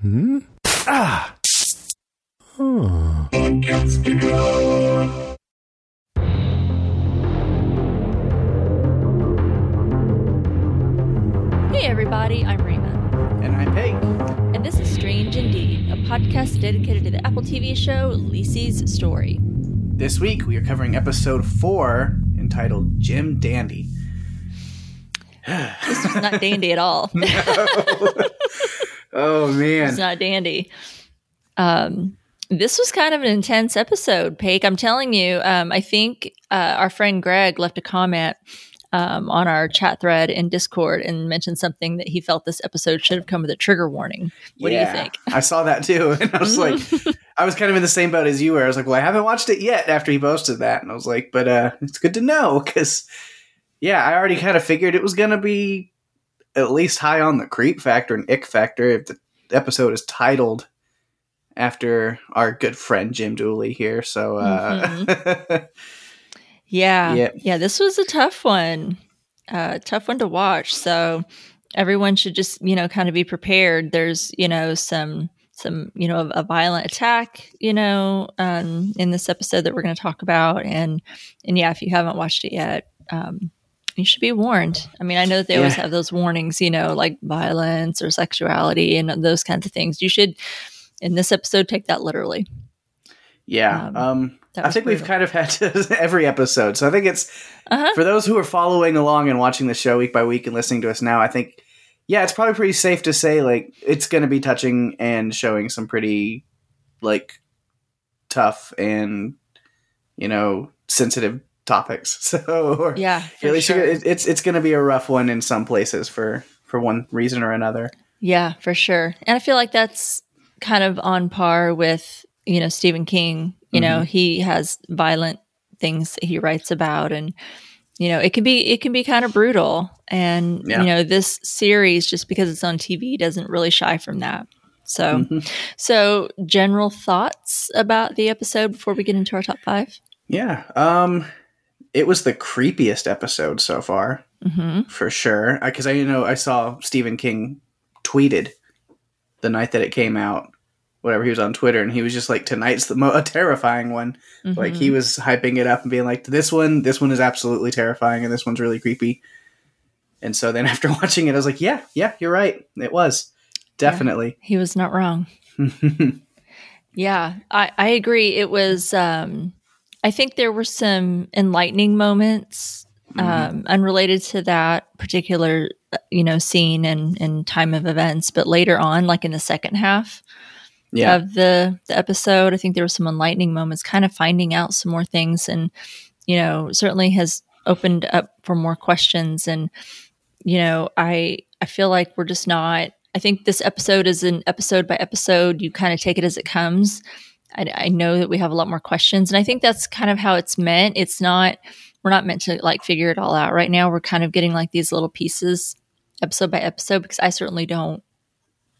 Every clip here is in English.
Hmm? Ah! Hmm. Hey everybody, I'm Rima. And I'm Peg. And this is Strange Indeed, a podcast dedicated to the Apple TV show Lisey's Story. This week we are covering episode four entitled Jim Dandy. This was not dandy at all. Oh man. It's not dandy. Um, this was kind of an intense episode, Paige. I'm telling you. Um, I think uh, our friend Greg left a comment um, on our chat thread in Discord and mentioned something that he felt this episode should have come with a trigger warning. What Yeah. do you think? I saw that too. And I was like I was kind of in the same boat as you were. I was like, well, I haven't watched it yet after he posted that. And I was like, but uh it's good to know because yeah, I already kind of figured it was gonna be at least high on the creep factor and ick factor if the episode is titled after our good friend Jim Dooley here. So uh Yeah, Yeah. yeah. This was a tough one, uh, tough one to watch. So everyone should just you know kind of be prepared. There's you know some some you know a, a violent attack you know um, in this episode that we're going to talk about, and and yeah, if you haven't watched it yet. Um, you should be warned. I mean, I know that they always have those warnings, you know, like violence or sexuality and those kinds of things. You should, in this episode, take that literally. Yeah. Um, Um, I think we've kind of had to every episode. So I think it's Uh-huh. for those who are following along and watching the show week by week and listening to us now. I think, yeah, it's probably pretty safe to say like it's going to be touching and showing some pretty like tough and you know sensitive topics. So Yeah, at least sure. you're, it- it's it's going to be a rough one in some places for for one reason or another. Yeah, for sure. And I feel like that's kind of on par with, you know, Stephen King. You know, he has violent things that he writes about and you know, it can be it can be kind of brutal. And Yeah. you know, this series just because it's on TV doesn't really shy from that. So Mhm. so general thoughts about the episode before we get into our top 5? Yeah. Um, it was the creepiest episode so far. Mhm. for sure. Because I, you know I saw Stephen King tweeted the night that it came out, whatever he was on Twitter, and he was just like, "Tonight's the mo- a terrifying one." Like Mhm. he was hyping it up and being like, "This one, this one is absolutely terrifying, and this one's really creepy." And so then after watching it, I was like, "Yeah, yeah, you're right. It was definitely." he was not wrong. Yeah, I, I agree. It was, um, I think there were some enlightening moments um, unrelated to that particular, uh, you know, scene and, and time of events. But later on, like in the second half yeah, of the, the episode, I think there were some enlightening moments, kind of finding out some more things. And, you know, certainly has opened up for more questions. And, you know, I, I feel like we're just not, I think this episode is an episode by episode. You kind of take it as it comes. I, I know that we have a lot more questions, and I think that's kind of how it's meant. It's not we're not meant to like figure it all out right now. We're kind of getting like these little pieces, episode by episode, because I certainly don't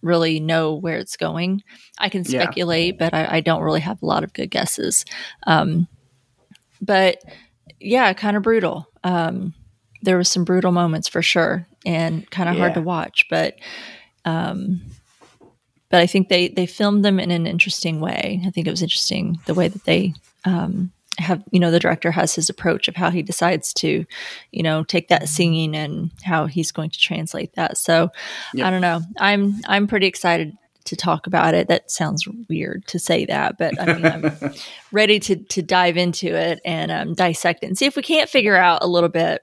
really know where it's going. I can Yeah. speculate, but I, I don't really have a lot of good guesses. Um, but yeah, kind of brutal. Um, there was some brutal moments for sure, and kind of hard to watch, but. Um, but I think they they filmed them in an interesting way. I think it was interesting the way that they um, have you know the director has his approach of how he decides to you know take that singing and how he's going to translate that. So Yep. I don't know. I'm I'm pretty excited to talk about it. That sounds weird to say that, but I mean I'm ready to to dive into it and um, dissect it and see if we can't figure out a little bit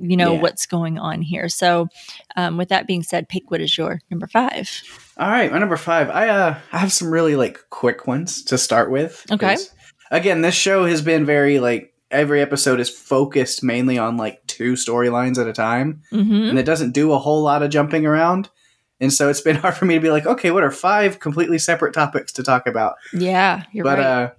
you know Yeah. what's going on here. So um, with that being said, Peg what is your number five? All right, my number five. I uh, I have some really like quick ones to start with. okay Again, this show has been very like every episode is focused mainly on like two storylines at a time, Mm-hmm. and it doesn't do a whole lot of jumping around. And so it's been hard for me to be like, okay, what are five completely separate topics to talk about? Yeah, you're but right. uh,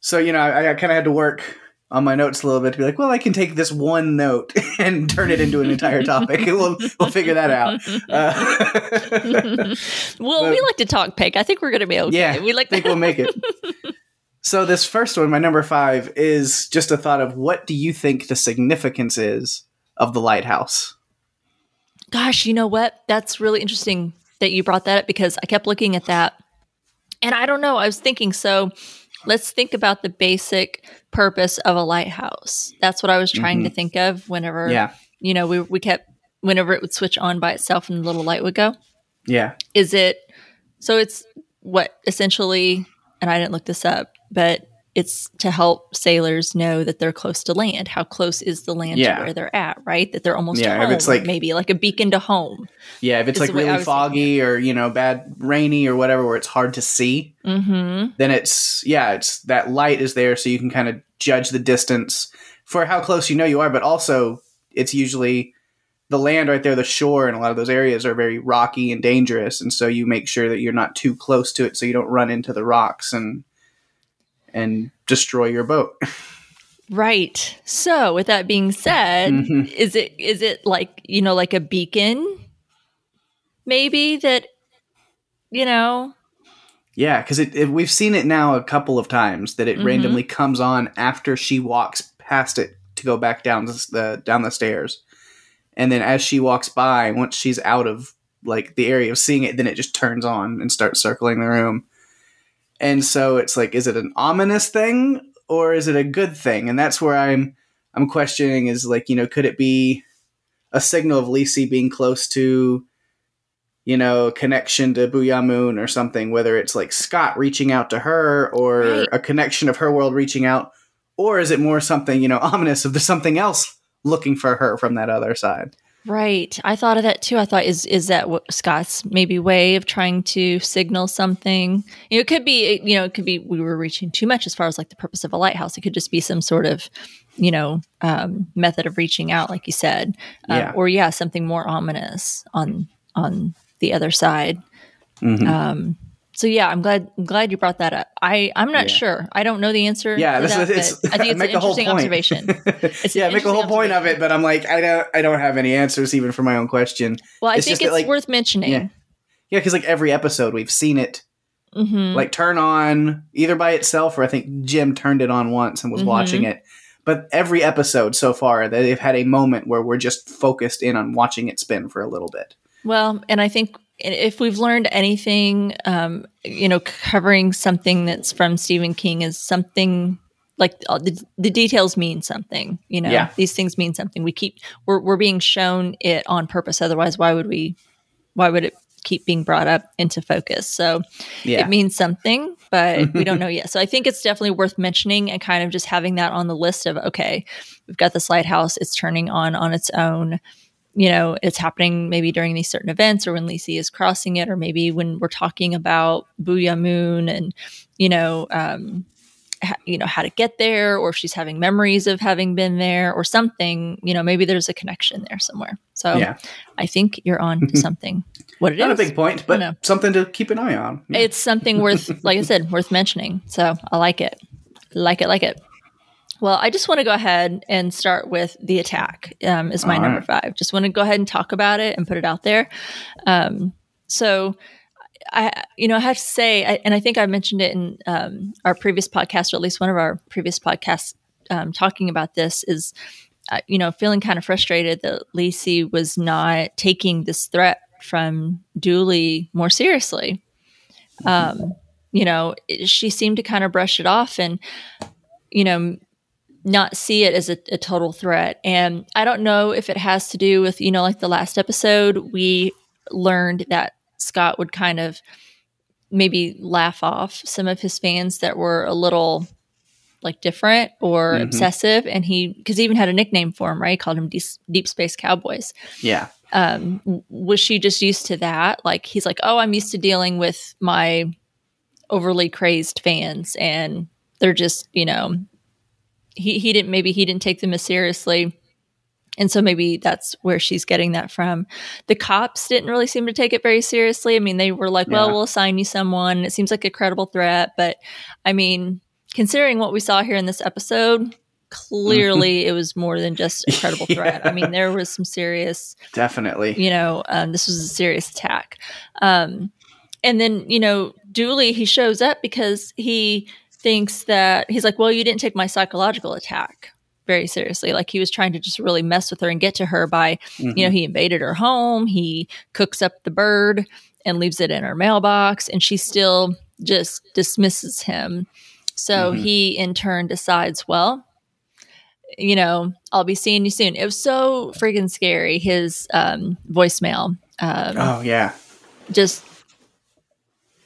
so you know, I, I kind of had to work on my notes a little bit to be like, well, I can take this one note and turn it into an entire topic, we'll we'll figure that out. Uh, well, but- we like to talk, Peg. I think we're going to be okay. Yeah, we like I think we'll make it. So this first one, my number five, is just a thought of what do you think the significance is of the lighthouse? Gosh, you know what? That's really interesting. that you brought that up because I kept looking at that. And I don't know, I was thinking so let's think about the basic purpose of a lighthouse. That's what I was trying to mm-hmm. think of whenever Yeah. you know, we we kept whenever it would switch on by itself and the little light would go. Yeah. Is it so it's what essentially and I didn't look this up, but it's to help sailors know that they're close to land. How close is the land Yeah. to where they're at, right? That they're almost Yeah, home. if it's like- maybe like a beacon to home. Yeah. If it's like the way I really foggy or, you know, bad rainy or whatever, where it's hard to see, Mm-hmm. then it's, yeah, it's that light is there so you can kind of judge the distance for how close you know you are, but also it's usually the land right there, the shore, and a lot of those areas are very rocky and dangerous. And so you make sure that you're not too close to it so you don't run into the rocks and, and destroy your boat. Right. So, with that being said, Mhm. is it is it like you know like a beacon, maybe that you know? Yeah, because it, it, we've seen it now a couple of times that it Mhm. randomly comes on after she walks past it to go back down the, the down the stairs, and then as she walks by, once she's out of like the area of seeing it, then it just turns on and starts circling the room. And so it's like, is it an ominous thing or is it a good thing? And that's where I'm I'm questioning is like, you know, could it be a signal of Lisey being close to you know, connection to Booyah Moon or something, whether it's like Scott reaching out to her or Right. a connection of her world reaching out, or is it more something, you know, ominous of there's something else looking for her from that other side? Right. I thought of that too. I thought is is that what Scott's maybe way of trying to signal something? You know, it could be you know it could be we were reaching too much as far as like the purpose of a lighthouse. It could just be some sort of you know um, method of reaching out, like you said, um, Yeah. or yeah, something more ominous on on the other side. Mhm. Um, so yeah, I'm glad I'm glad you brought that up. I I'm not Yeah. sure. I don't know the answer. yeah, this that, is it's, I think it's an interesting observation. It's yeah, make a whole point of it, but I'm like, I don't, I don't have any answers even for my own question. Well, I It's think just that, it's like- worth mentioning. Yeah. Yeah, because like every episode we've seen it hmm like turn on either by itself or I think Jim turned it on once and was Mhm. watching it. But every episode so far, they've had a moment where we're just focused in on watching it spin for a little bit. Well, and I think if we've learned anything, um, you know, covering something that's from Stephen King is something like uh, the, the details mean something. You know, Yeah. these things mean something. We keep we're we're being shown it on purpose. Otherwise, why would we? Why would it keep being brought up into focus? So Yeah. it means something, but we don't know yet. So I think it's definitely worth mentioning and kind of just having that on the list of okay, we've got this lighthouse, it's turning on on its own. You know, it's happening maybe during these certain events or when Lisey is crossing it, or maybe when we're talking about Booyah Moon and, you know, um, ha- you know how to get there or if she's having memories of having been there or something you know maybe there's a connection there somewhere so Yeah. i think you're on to something what it is Not a big point, but something to keep an eye on. Yeah. it's something worth like i said worth mentioning so i like it like it like it well i just want to go ahead and start with the attack um, is my All number right. five. Just want to go ahead and talk about it and put it out there. Um, so i you know i have to say I, and i think i mentioned it in um, our previous podcast or at least one of our previous podcasts um, talking about this is uh, you know feeling kind of frustrated that Lacey was not taking this threat from Dooley more seriously. Um, you know, it- she seemed to kind of brush it off and, you know, not see it as a, a total threat. And I don't know if it has to do with, you know, like the last episode, we learned that Scott would kind of maybe laugh off some of his fans that were a little like different or Mhm. obsessive. And he, because he even had a nickname for him, right? He called him Deep, Deep Space Cowboys yeah. um was she just used to that like he's like oh i'm used to dealing with my overly crazed fans and they're just you know he he didn't maybe he didn't take them as seriously. And so maybe that's where she's getting that from. The cops didn't really seem to take it very seriously. I mean they were like well we'll assign you someone. It seems like a credible threat. But i mean considering what we saw here in this episode clearly it was more than just a credible threat. I mean there was some serious Definitely. you know, um, this was a serious attack. Um, and then, you know, Dooley, he shows up because he thinks that he's like, well, you didn't take my psychological attack very seriously. Like he was trying to just really mess with her and get to her by, Mhm. you know, he invaded her home, he cooks up the bird. and leaves it in her mailbox and she still just dismisses him. So Mhm. he in turn decides, well, you know, I'll be seeing you soon. It was so freaking scary. His um, voicemail, um, Oh yeah. just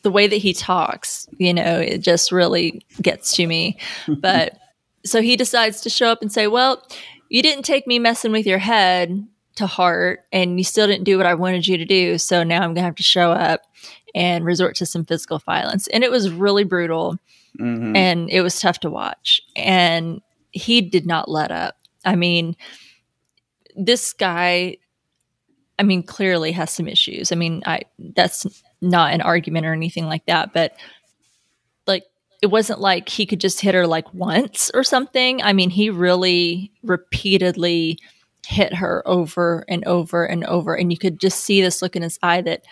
the way that he talks, you know, it just really gets to me. But so he decides to show up and say, Well, you didn't take me messing with your head to heart, and you still didn't do what I wanted you to do. So now I'm going to have to show up and resort to some physical violence. And it was really brutal Mhm. and it was tough to watch. And he did not let up. I mean, this guy, I mean, clearly has some issues. I mean, I that's not an argument or anything like that, but like it wasn't like he could just hit her like once or something. I mean, he really repeatedly hit her over and over and over and you could just see this look in his eye that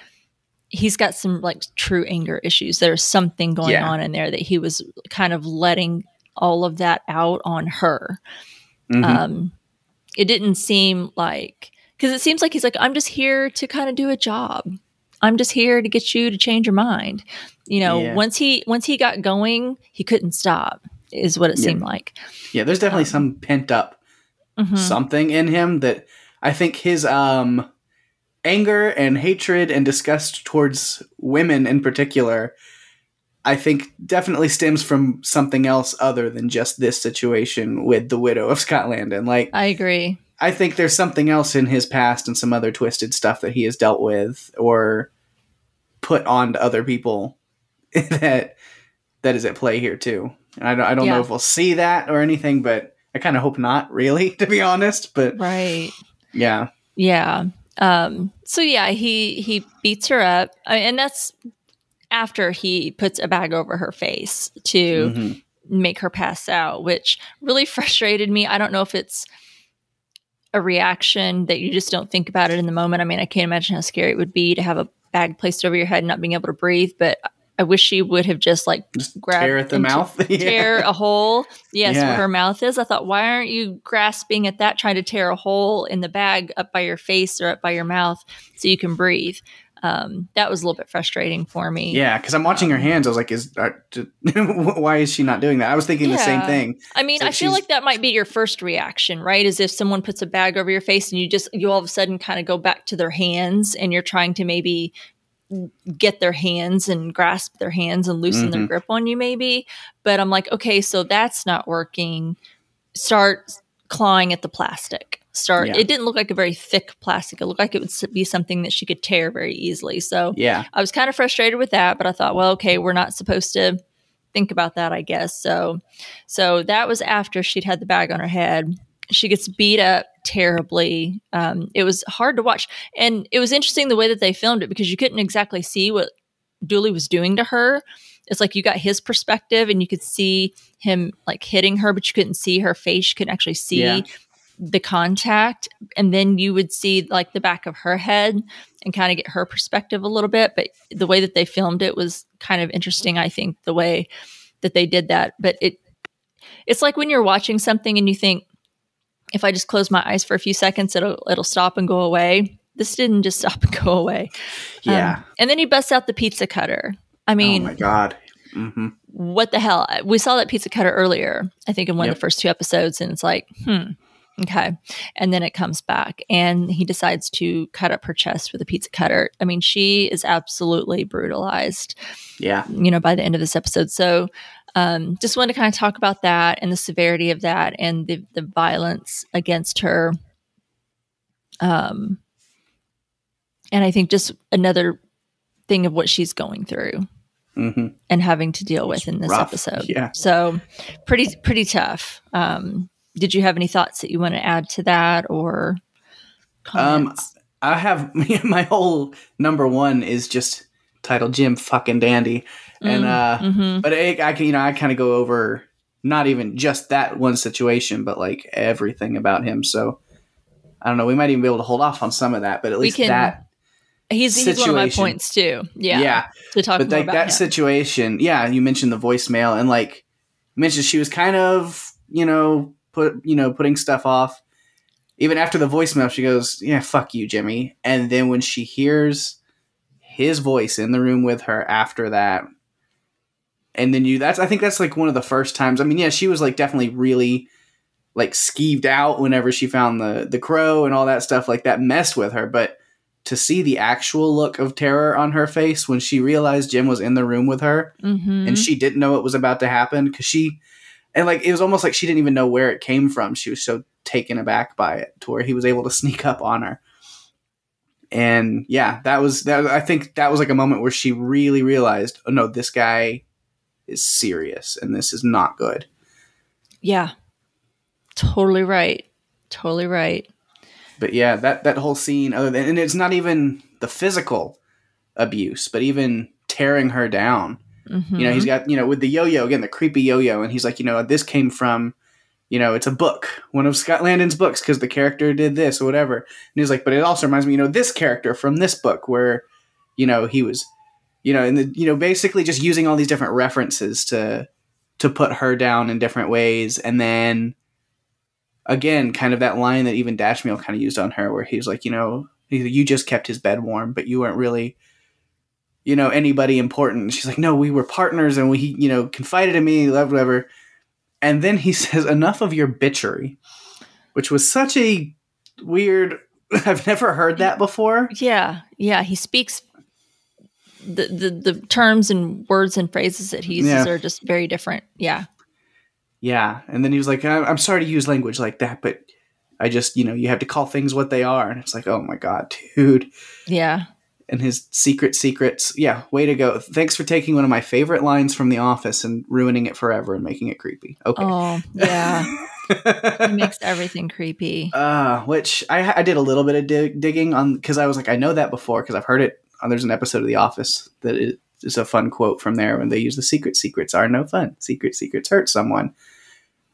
he's got some like true anger issues. There's something going Yeah. on in there that he was kind of letting all of that out on her. Mhm. Um, it didn't seem like because it seems like he's like, I'm just here to kind of do a job. I'm just here to get you to change your mind. You know, Yeah. once he once he got going, he couldn't stop. Is what it Yeah. seemed like. yeah, there's definitely um, some pent up Mhm. something in him that I think his um anger and hatred and disgust towards women in particular I think definitely stems from something else other than just this situation with the widow of Scott Landon and Like I agree. I think there's something else in his past and some other twisted stuff that he has dealt with or put on to other people that that is at play here too. And I don't, I don't Yeah. know if we'll see that or anything, but I kind of hope not, really, to be honest. But Right. yeah, Yeah. Um, so yeah, he he beats her up, I- and that's after he puts a bag over her face to Mhm. make her pass out, which really frustrated me. I don't know if it's a reaction that you just don't think about it in the moment. I mean, I can't imagine how scary it would be to have a bag placed over your head and not being able to breathe, but I wish she would have just like just Grab tear at the mouth. Yeah. tear a hole. Yes, Yeah. where her mouth is. I thought, why aren't you grasping at that, trying to tear a hole in the bag up by your face or up by your mouth so you can breathe? Um, that was a little bit frustrating for me. Yeah, because I'm watching her hands. I was like, "Is uh, why is she not doing that?" I was thinking the same thing. I mean, like I feel like that might be your first reaction, right? Is if someone puts a bag over your face and you just, you all of a sudden kind of go back to their hands and you're trying to maybe get their hands and grasp their hands and loosen their Mhm. grip on you, maybe. But I'm like, okay, so that's not working. Start clawing at the plastic. Start. Yeah. It didn't look like a very thick plastic. It looked like it would be something that she could tear very easily. So Yeah, I was kind of frustrated with that, but I thought, well, okay, we're not supposed to think about that, I guess. So, so that was after she'd had the bag on her head. She gets beat up terribly. Um, it was hard to watch, and it was interesting the way that they filmed it because you couldn't exactly see what Dooley was doing to her. It's like you got his perspective, and you could see him like hitting her, but you couldn't see her face. You couldn't actually see Yeah. The contact, and then you would see like the back of her head and kind of get her perspective a little bit. But the way that they filmed it was kind of interesting. I think the way that they did that, but it it's like when you're watching something and you think, if I just close my eyes for a few seconds, it'll it'll stop and go away. This didn't just stop and go away. Um, yeah. and then he busts out the pizza cutter. I mean, oh my god. hmm what the hell? We saw that pizza cutter earlier, I think, in one of the first two episodes, and it's like, hmm, okay. And then it comes back, and he decides to cut up her chest with a pizza cutter. I mean, she is absolutely brutalized, Yeah. you know, by the end of this episode. So, um, just wanted to kind of talk about that and the severity of that and the the violence against her. Um, and I think just another thing of what she's going through hmm and having to deal with in this rough. episode. Yeah. So pretty pretty tough. Um, did you have any thoughts that you want to add to that or Um. I have my whole number one is just titled Jim fucking Dandy, and uh, Mhm. but it, I can you know I kind of go over not even just that one situation, but like everything about him. So I don't know. We might even be able to hold off on some of that, but at We least can- that he's he's one of my points too. Yeah, yeah. to talk but like about that him. situation, yeah, you mentioned the voicemail and like mentioned she was kind of, you know, put you know, putting stuff off. Even after the voicemail, she goes, Yeah, fuck you, Jimmy. And then when she hears his voice in the room with her after that. And then you that's I think that's like one of the first times. I mean, yeah, she was like definitely really like skeeved out whenever she found the the crow and all that stuff like that messed with her, but to see the actual look of terror on her face when she realized Jim was in the room with her Mm-hmm. and she didn't know it was about to happen because she and like it was almost like she didn't even know where it came from she was so taken aback by it to where he was able to sneak up on her and yeah that was that i think that was like a moment where she really realized oh no this guy is serious and this is not good yeah. Totally right. Totally right. but yeah that that whole scene other than and it's not even the physical abuse but even tearing her down Mhm. you know he's got you know with the yo-yo again the creepy yo-yo and he's like you know this came from you know it's a book one of scott landon's books because the character did this or whatever and he's like but it also reminds me you know this character from this book where you know he was you know and the, you know basically just using all these different references to to put her down in different ways and then again kind of that line that even dashmiel kind of used on her where he's like you know you just kept his bed warm but you weren't really you know anybody important And she's like no we were partners and we you know confided in me loved whatever and then he says enough of your bitchery which was such a weird i've never heard that before Yeah, yeah. He speaks the, the the terms and words and phrases that he uses Yeah. are just very different. Yeah. yeah and then he was like "I- i'm sorry to use language like that but i just you know you have to call things what they are and it's like oh my god dude Yeah. And his secret secrets yeah way to go thanks for taking one of my favorite lines from the office and ruining it forever and making it creepy okay Oh, yeah. he makes everything creepy. Uh, which I, I did a little bit of dig- digging on because I was like, I know that before because I've heard it. On, there's an episode of The Office that is, is a fun quote from there when they use the secret secrets are no fun. Secret secrets hurt someone,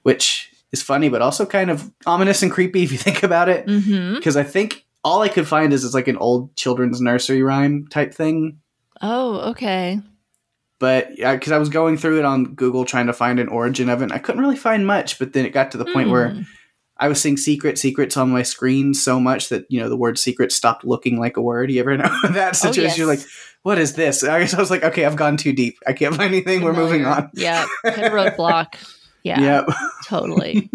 which is funny but also kind of ominous and creepy if you think about it. Mm-hmm. Because I think all I could find is it's like an old children's nursery rhyme type thing. Oh, okay. But because I was going through it on Google trying to find an origin of it, and I couldn't really find much. But then it got to the point where Hmm. I was seeing secret secrets on my screen so much that you know the word secret stopped looking like a word. You ever know that situation? Oh, yes. You're like, what is this? I guess I was like, okay, I've gone too deep. I can't find anything. We're moving on. Yeah. Hit roadblock. Yeah. Yep. Totally.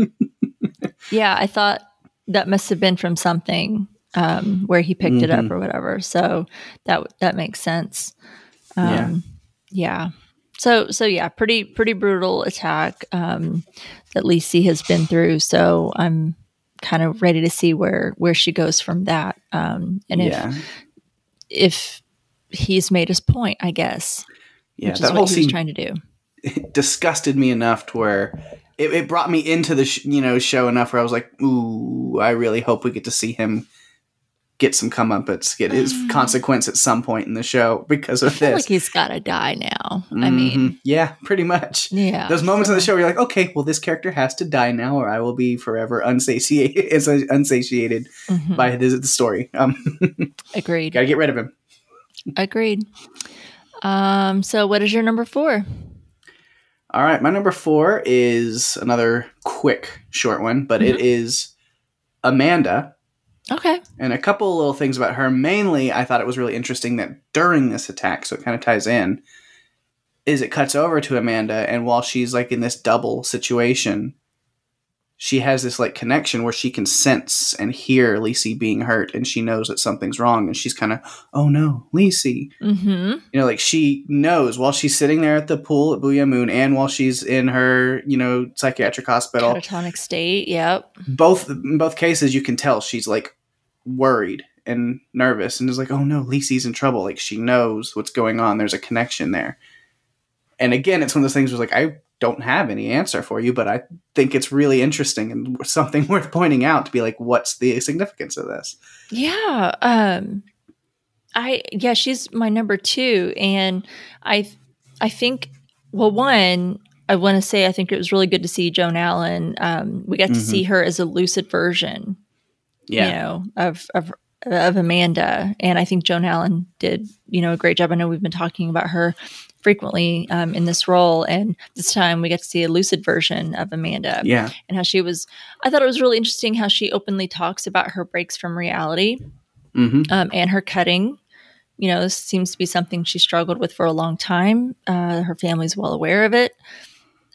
yeah, I thought that must have been from something um, where he picked it up Mhm. or whatever. So that that makes sense. Um, Yeah. yeah. So so yeah, pretty pretty brutal attack um, that Lacey has been through. So I'm kind of ready to see where where she goes from that. Um, and if yeah. if he's made his point, I guess, Yeah. which is That what whole he was trying to do. disgusted me enough to where it, it brought me into the sh- you know show enough where I was like, ooh, I really hope we get to see him get some comeuppance, get his Mm. consequence at some point in the show because I of this. like he's got to die now. I Mhm. mean, yeah, pretty much. yeah, Those moments in the show where you're like, okay, well, this character has to die now, or I will be forever unsatiated, unsatiated Mhm. by the, the story. Um, Agreed. gotta get rid of him. Agreed. Um, so what is your number four? All right, my number four is another quick, short one, but it is Amanda. Okay. And a couple little things about her. Mainly, I thought it was really interesting that during this attack, so it kind of ties in, is it cuts over to Amanda, and while she's like in this double situation, she has this like connection where she can sense and hear Lacey being hurt, and she knows that something's wrong, and she's kind of, oh no, Lacey. Mm-hmm. You know, like she knows while she's sitting there at the pool at Booyah Moon, and while she's in her, you know, psychiatric hospital Catatonic state. Yep. both in both cases you can tell she's like worried and nervous and is like oh no Lacey's in trouble like she knows what's going on there's a connection there and again it's one of those things where like i don't have any answer for you but i think it's really interesting and something worth pointing out to be like what's the significance of this Yeah. Um, I yeah, she's my number two, and I I think well, one. I want to say I think it was really good to see Joan Allen. Um, we got to Mhm. see her as a lucid version you know of of of Amanda. And I think Joan Allen did you know a great job. I know we've been talking about her frequently um, in this role and this time we get to see a lucid version of Amanda yeah. and how she was I thought it was really interesting how she openly talks about her breaks from reality hmm um, and her cutting. You know, this seems to be something she struggled with for a long time. Uh, her family's well aware of it.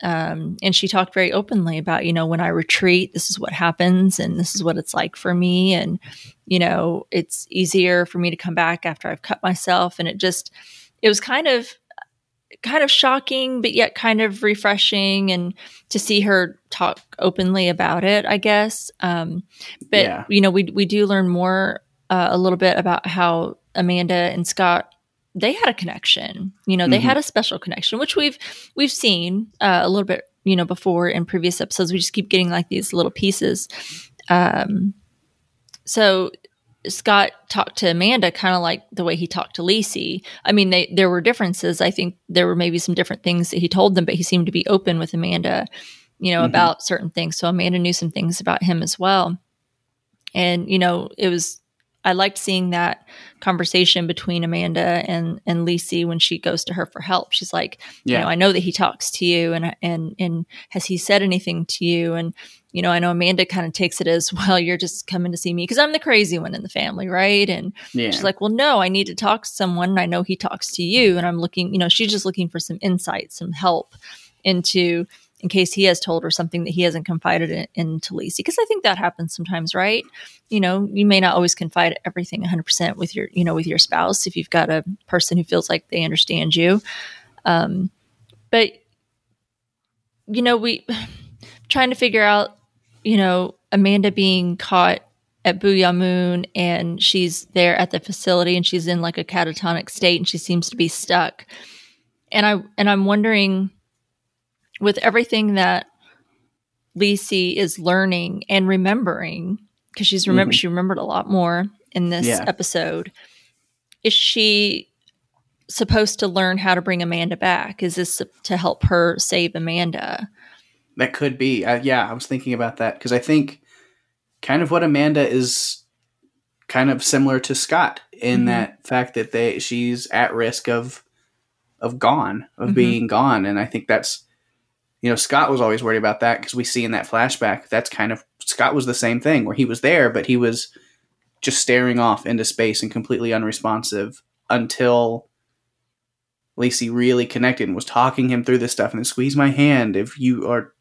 Um, and she talked very openly about, you know, when I retreat, this is what happens and this is what it's like for me. And, you know, it's easier for me to come back after I've cut myself. And it just, it was kind of, kind of shocking, but yet kind of refreshing and to see her talk openly about it, I guess. Um, but, Yeah. you know, we, we do learn more uh, a little bit about how Amanda and Scott they had a connection. You know, they Mhm. had a special connection, which we've we've seen uh, a little bit, you know, before in previous episodes. We just keep getting like these little pieces. Um, so Scott talked to Amanda kind of like the way he talked to Lacey. I mean, they there were differences. I think there were maybe some different things that he told them, but he seemed to be open with Amanda, you know, Mhm. about certain things. So Amanda knew some things about him as well. And you know, it was I liked seeing that conversation between Amanda and and Lacey when she goes to her for help. She's like, Yeah. you know, I know that he talks to you, and and and has he said anything to you? And you know, I know Amanda kind of takes it as well. You're just coming to see me because I'm the crazy one in the family, right? And yeah. she's like, well, no, I need to talk to someone. And I know he talks to you, and I'm looking. You know, she's just looking for some insight, some help into in case he has told her something that he hasn't confided in, into Lacey. Because I think that happens sometimes, right? You know, you may not always confide everything 100% with your, you know, with your spouse if you've got a person who feels like they understand you. Um, but you know, we trying to figure out, you know, Amanda being caught at Booyah Moon and she's there at the facility and she's in like a catatonic state and she seems to be stuck. And I and I'm wondering with everything that Lacey is learning and remembering, because she's remember Mhm. she remembered a lot more in this Yeah. episode. Is she supposed to learn how to bring Amanda back? Is this to help her save Amanda? That could be. Uh, yeah, I was thinking about that because I think kind of what Amanda is kind of similar to Scott in Mhm. that fact that they she's at risk of of gone of Mhm. being gone, and I think that's you know Scott was always worried about that because we see in that flashback that's kind of Scott was the same thing where he was there but he was just staring off into space and completely unresponsive until Lacey really connected and was talking him through this stuff and then squeeze my hand if you are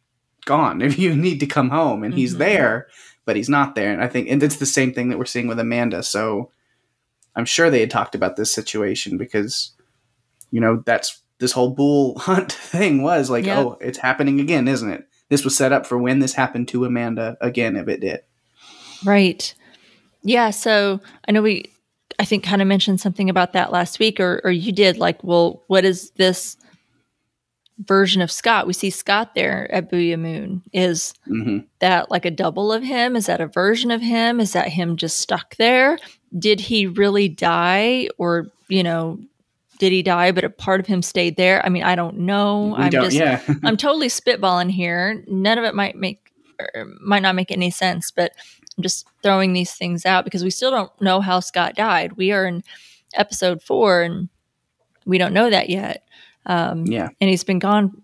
gone, if you need to come home. And he's Mhm. there, but he's not there. And I think, and it's the same thing that we're seeing with Amanda. So I'm sure they had talked about this situation because, you know, that's this whole bool hunt thing was like, Yeah. oh, it's happening again, isn't it? This was set up for when this happened to Amanda again, if it did. Right. Yeah. So I know we, I think, kind of mentioned something about that last week, or or you did. Like, well, what is this version of Scott? We see Scott there at Booyah Moon. Is hmm that like a double of him? Is that a version of him? Is that him just stuck there? Did he really die, or you know, did he die, but a part of him stayed there? I mean, I don't know. We I'm don't, just yeah. I'm totally spitballing here. None of it might make or might not make any sense, but I'm just throwing these things out because we still don't know how Scott died. We are in episode four and we don't know that yet. Um, yeah. and he's been gone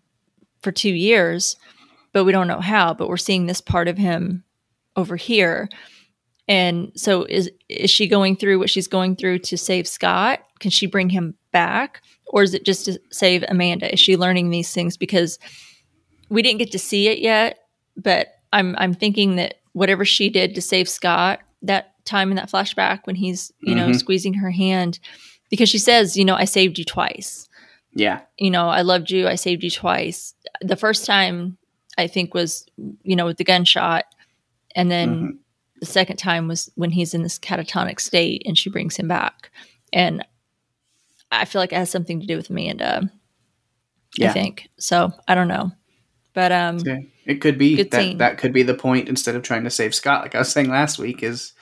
for two years, but we don't know how. But we're seeing this part of him over here. And so is is she going through what she's going through to save Scott? Can she bring him back? Or is it just to save Amanda? Is she learning these things because we didn't get to see it yet, but I'm I'm thinking that whatever she did to save Scott that time in that flashback when he's, you know, Mhm. squeezing her hand because she says, you know, I saved you twice Yeah. you know, I loved you. I saved you twice. The first time I think was, you know, with the gunshot. And then Mhm. The second time was when he's in this catatonic state and she brings him back. And I feel like it has something to do with Amanda, Yeah. I think. So I don't know. But um it could be that scene. that could be the point instead of trying to save Scott, like I was saying last week, is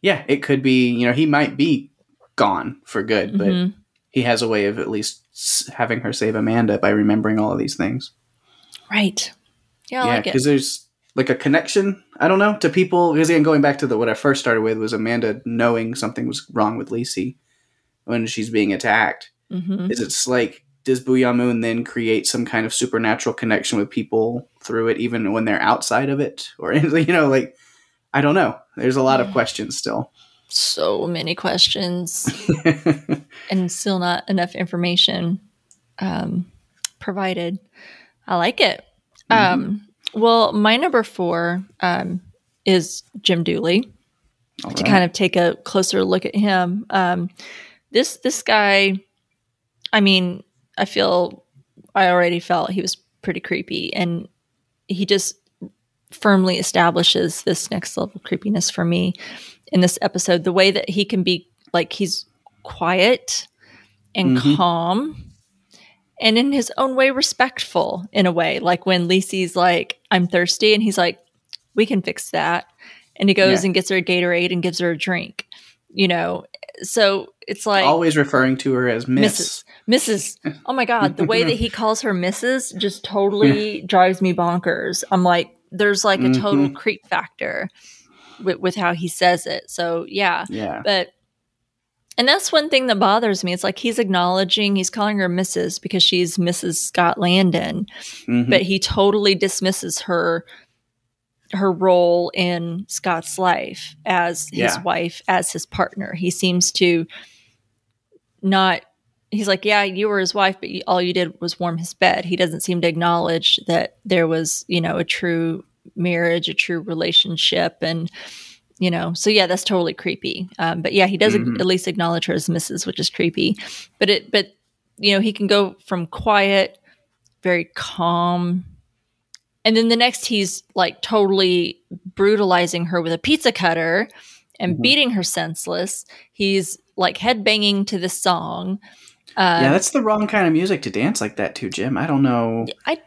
yeah, it could be, you know, he might be gone for good, but mhm. he has a way of at least having her save Amanda by remembering all of these things. right. Yeah, I yeah, like it. because there's like a connection. I don't know to people because again, going back to the what I first started with was Amanda knowing something was wrong with Lacey when she's being attacked. hmm Is it's like does Booyah Moon then create some kind of supernatural connection with people through it, even when they're outside of it, or you know, like I don't know. There's a lot of questions still. so many questions and still not enough information um, provided. I like it. Mm-hmm. Um, well, my number four um, is Jim Dooley. All to right. kind of take a closer look at him. Um, this this guy, I mean, I feel I already felt he was pretty creepy, and he just firmly establishes this next level creepiness for me in this episode. The way that he can be like he's quiet and mm-hmm. calm and in his own way respectful in a way like when Lisey's like I'm thirsty and he's like we can fix that and he goes yeah. and gets her a Gatorade and gives her a drink you know so it's like always referring to her as Miss Mrs. Mrs. Oh my god, the way that he calls her Mrs. just totally drives me bonkers. I'm like there's like a total mm-hmm. creep factor with, with how he says it. So yeah, yeah. But and that's one thing that bothers me. It's like he's acknowledging, he's calling her Mrs. because she's Mrs. Scott Landon, mm-hmm. but he totally dismisses her her role in Scott's life as his yeah. wife, as his partner. He seems to not he's like, yeah, you were his wife, but all you did was warm his bed. He doesn't seem to acknowledge that there was, you know, a true marriage, a true relationship, and you know, so yeah, that's totally creepy. Um, but yeah, he does mm-hmm. at least acknowledge her as Mrs., which is creepy. But it, but you know, he can go from quiet, very calm, and then the next he's like totally brutalizing her with a pizza cutter and mm-hmm. beating her senseless. He's like head banging to the song. Uh, yeah, that's the wrong kind of music to dance like that to, Jim. I don't know. I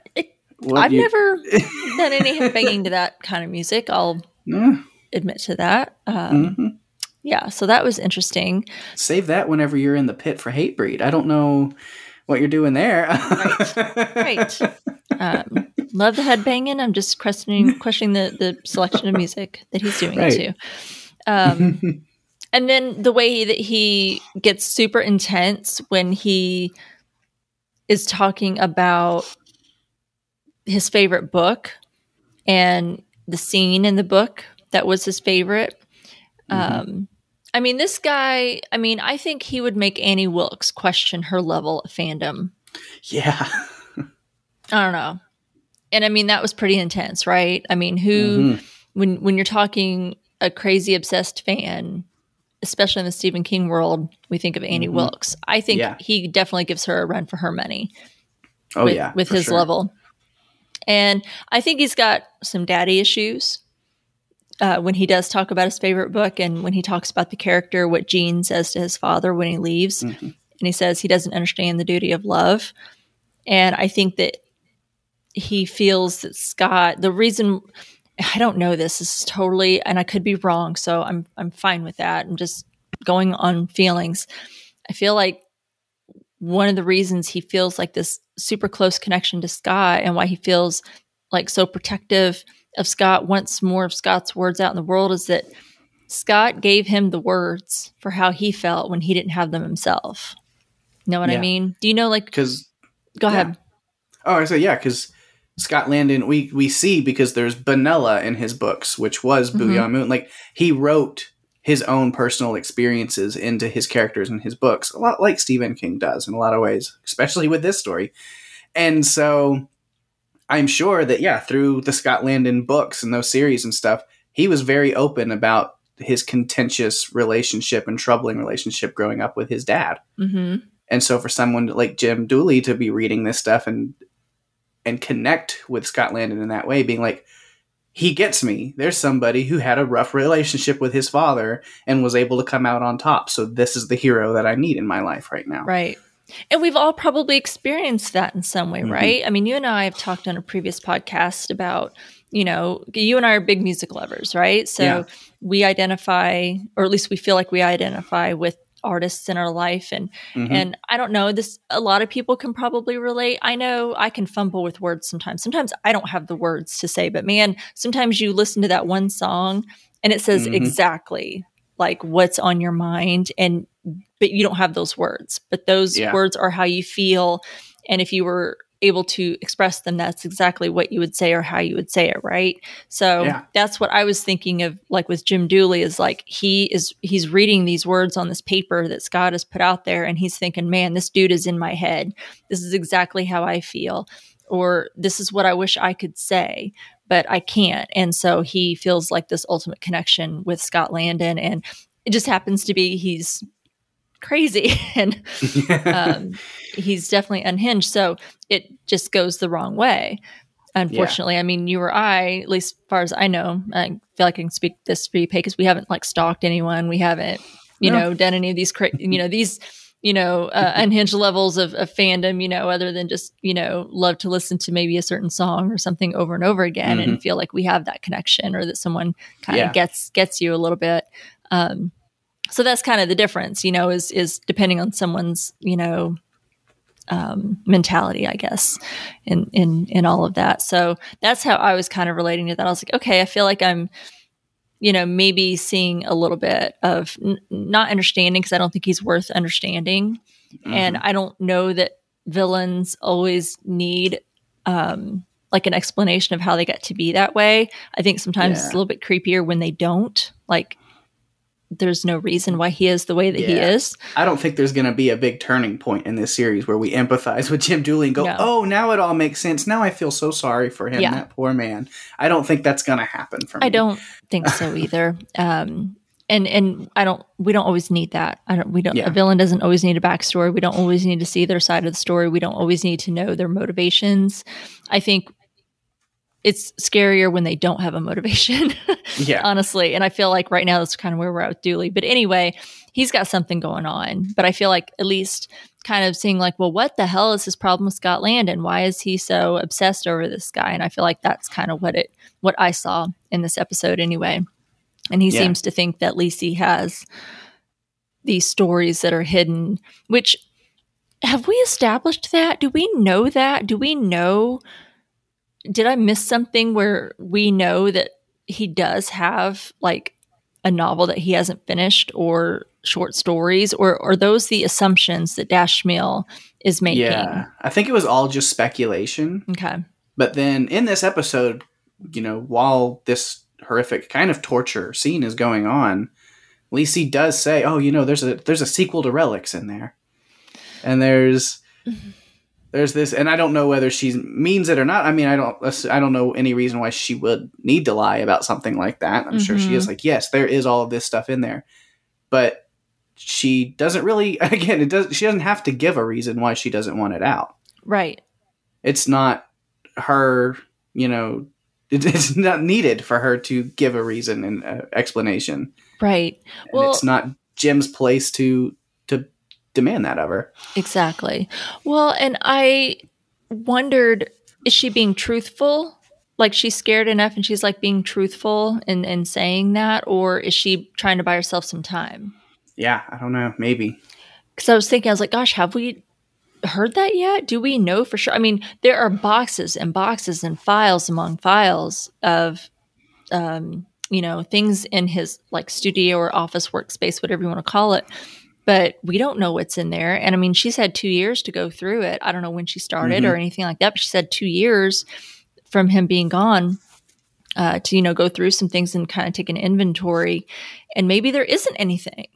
I've you... never done any head banging to that kind of music. I'll yeah. Admit to that. Um, mm-hmm. Yeah, so that was interesting. Save that whenever you're in the pit for Hatebreed. I don't know what you're doing there. right, right. Um, love the head banging. I'm just questioning questioning the the selection of music that he's doing right. too. Um, and then the way that he gets super intense when he is talking about his favorite book and the scene in the book that was his favorite. Mm-hmm. Um, I mean, this guy, I mean, I think he would make Annie Wilkes question her level of fandom. Yeah. I don't know. And I mean, that was pretty intense, right? I mean, who, mm-hmm. when, when you're talking a crazy obsessed fan, especially in the Stephen King world, we think of Annie mm-hmm. Wilkes. I think yeah. he definitely gives her a run for her money. Oh, with, yeah. With his sure. level. And I think he's got some daddy issues uh, when he does talk about his favorite book and when he talks about the character, what Gene says to his father when he leaves. Mm-hmm. And he says he doesn't understand the duty of love. And I think that he feels that Scott, the reason I don't know this, this is totally, and I could be wrong. So I'm, I'm fine with that. I'm just going on feelings. I feel like one of the reasons he feels like this super close connection to Scott and why he feels like so protective of Scott, wants more of Scott's words out in the world is that Scott gave him the words for how he felt when he didn't have them himself. Know what yeah. I mean? Do you know like because go yeah. ahead. Oh, I say, yeah, because Scott Landon, we we see because there's Benella in his books, which was mm-hmm. Moon. Like he wrote his own personal experiences into his characters in his books, a lot like Stephen King does in a lot of ways, especially with this story. And so I'm sure that, yeah, through the Scott Landon books and those series and stuff, he was very open about his contentious relationship and troubling relationship growing up with his dad. Mm-hmm. And so for someone like Jim Dooley to be reading this stuff and and connect with Scott Landon in that way, being like, he gets me. There's somebody who had a rough relationship with his father and was able to come out on top. So this is the hero that I need in my life right now. Right. And we've all probably experienced that in some way, mm-hmm. right? I mean, you and I have talked on a previous podcast about, you know, you and I are big music lovers, right? So yeah. we identify, or at least we feel like we identify with artists in our life and mm-hmm. and I don't know this a lot of people can probably relate. I know I can fumble with words sometimes. Sometimes I don't have the words to say, but man, sometimes you listen to that one song and it says mm-hmm. exactly like what's on your mind and but you don't have those words. But those yeah. words are how you feel and if you were able to express them, that's exactly what you would say or how you would say it, right? So Yeah. that's what I was thinking of, like with Jim Dooley, is like he is he's reading these words on this paper that Scott has put out there, and he's thinking, man, this dude is in my head. This is exactly how I feel, or this is what I wish I could say, but I can't. And so he feels like this ultimate connection with Scott Landon, and it just happens to be he's crazy and um, he's definitely unhinged. So it just goes the wrong way. Unfortunately, I mean, you or I, at least as far as I know, I feel like I can speak this for you, Peg, because we haven't like stalked anyone. We haven't, you No. know, done any of these, cra- you know, these, you know, uh, unhinged levels of, of fandom, you know, other than just, you know, love to listen to maybe a certain song or something over and over again and feel like we have that connection or that someone kind of Yeah. gets, gets you a little bit. Um, so that's kind of the difference, you know, is, is depending on someone's, you know, um, mentality, I guess, in in in all of that. So that's how I was kind of relating to that. I was like, okay, I feel like I'm, you know, maybe seeing a little bit of n- not understanding because I don't think he's worth understanding, and I don't know that villains always need. Um, like an explanation of how they got to be that way. I think sometimes it's a little bit creepier when they don't. Like, there's no reason why he is the way that he is. I don't think there's going to be a big turning point in this series where we empathize with Jim Dooley and go, No. "Oh, now it all makes sense. Now I feel so sorry for him, Yeah. that poor man." I don't think that's going to happen for me. I don't think so either. Um, and and I don't. We don't always need that. I don't. We don't. Yeah. A villain doesn't always need a backstory. We don't always need to see their side of the story. We don't always need to know their motivations. I think it's scarier when they don't have a motivation. Yeah. honestly. And I feel like right now that's kind of where we're at with Dooley. But anyway, he's got something going on. But I feel like at least kind of seeing like, well, what the hell is his problem with Scott Landon? Why is he so obsessed over this guy? And I feel like that's kind of what it what I saw in this episode anyway. And he Yeah. seems to think that Lisey has these stories that are hidden, which have we established that? Do we know that? Do we know? Did I miss something where we know that he does have like a novel that he hasn't finished or short stories, or are those the assumptions that Dashmiell is making? Yeah. I think it was all just speculation. Okay. But then in this episode, you know, while this horrific kind of torture scene is going on, Lisey does say, "Oh, you know, there's a there's a sequel to Relics in there." And there's mm-hmm. There's this and I don't know whether she means it or not. I mean, I don't I don't know any reason why she would need to lie about something like that. I'm sure she is like, "Yes, there is all of this stuff in there." But she doesn't really again, it does she doesn't have to give a reason why she doesn't want it out Right. it's not her you know it, it's not needed for her to give a reason and uh, explanation Right. and Well, it's not jim's place to demand that of her Exactly. Well, and I wondered is she being truthful? Like she's scared enough and she's like being truthful in, in saying that, or is she trying to buy herself some time? yeah i don't know maybe Because I was thinking, I was like, gosh, have we heard that yet? Do we know for sure? I mean, there are boxes and boxes and files among files of, um, you know, things in his like studio or office workspace, whatever you want to call it. But we don't know what's in there. And I mean, she's had two years to go through it. I don't know when she started or anything like that, but she said two years from him being gone uh, to, you know, go through some things and kind of take an inventory. And maybe there isn't anything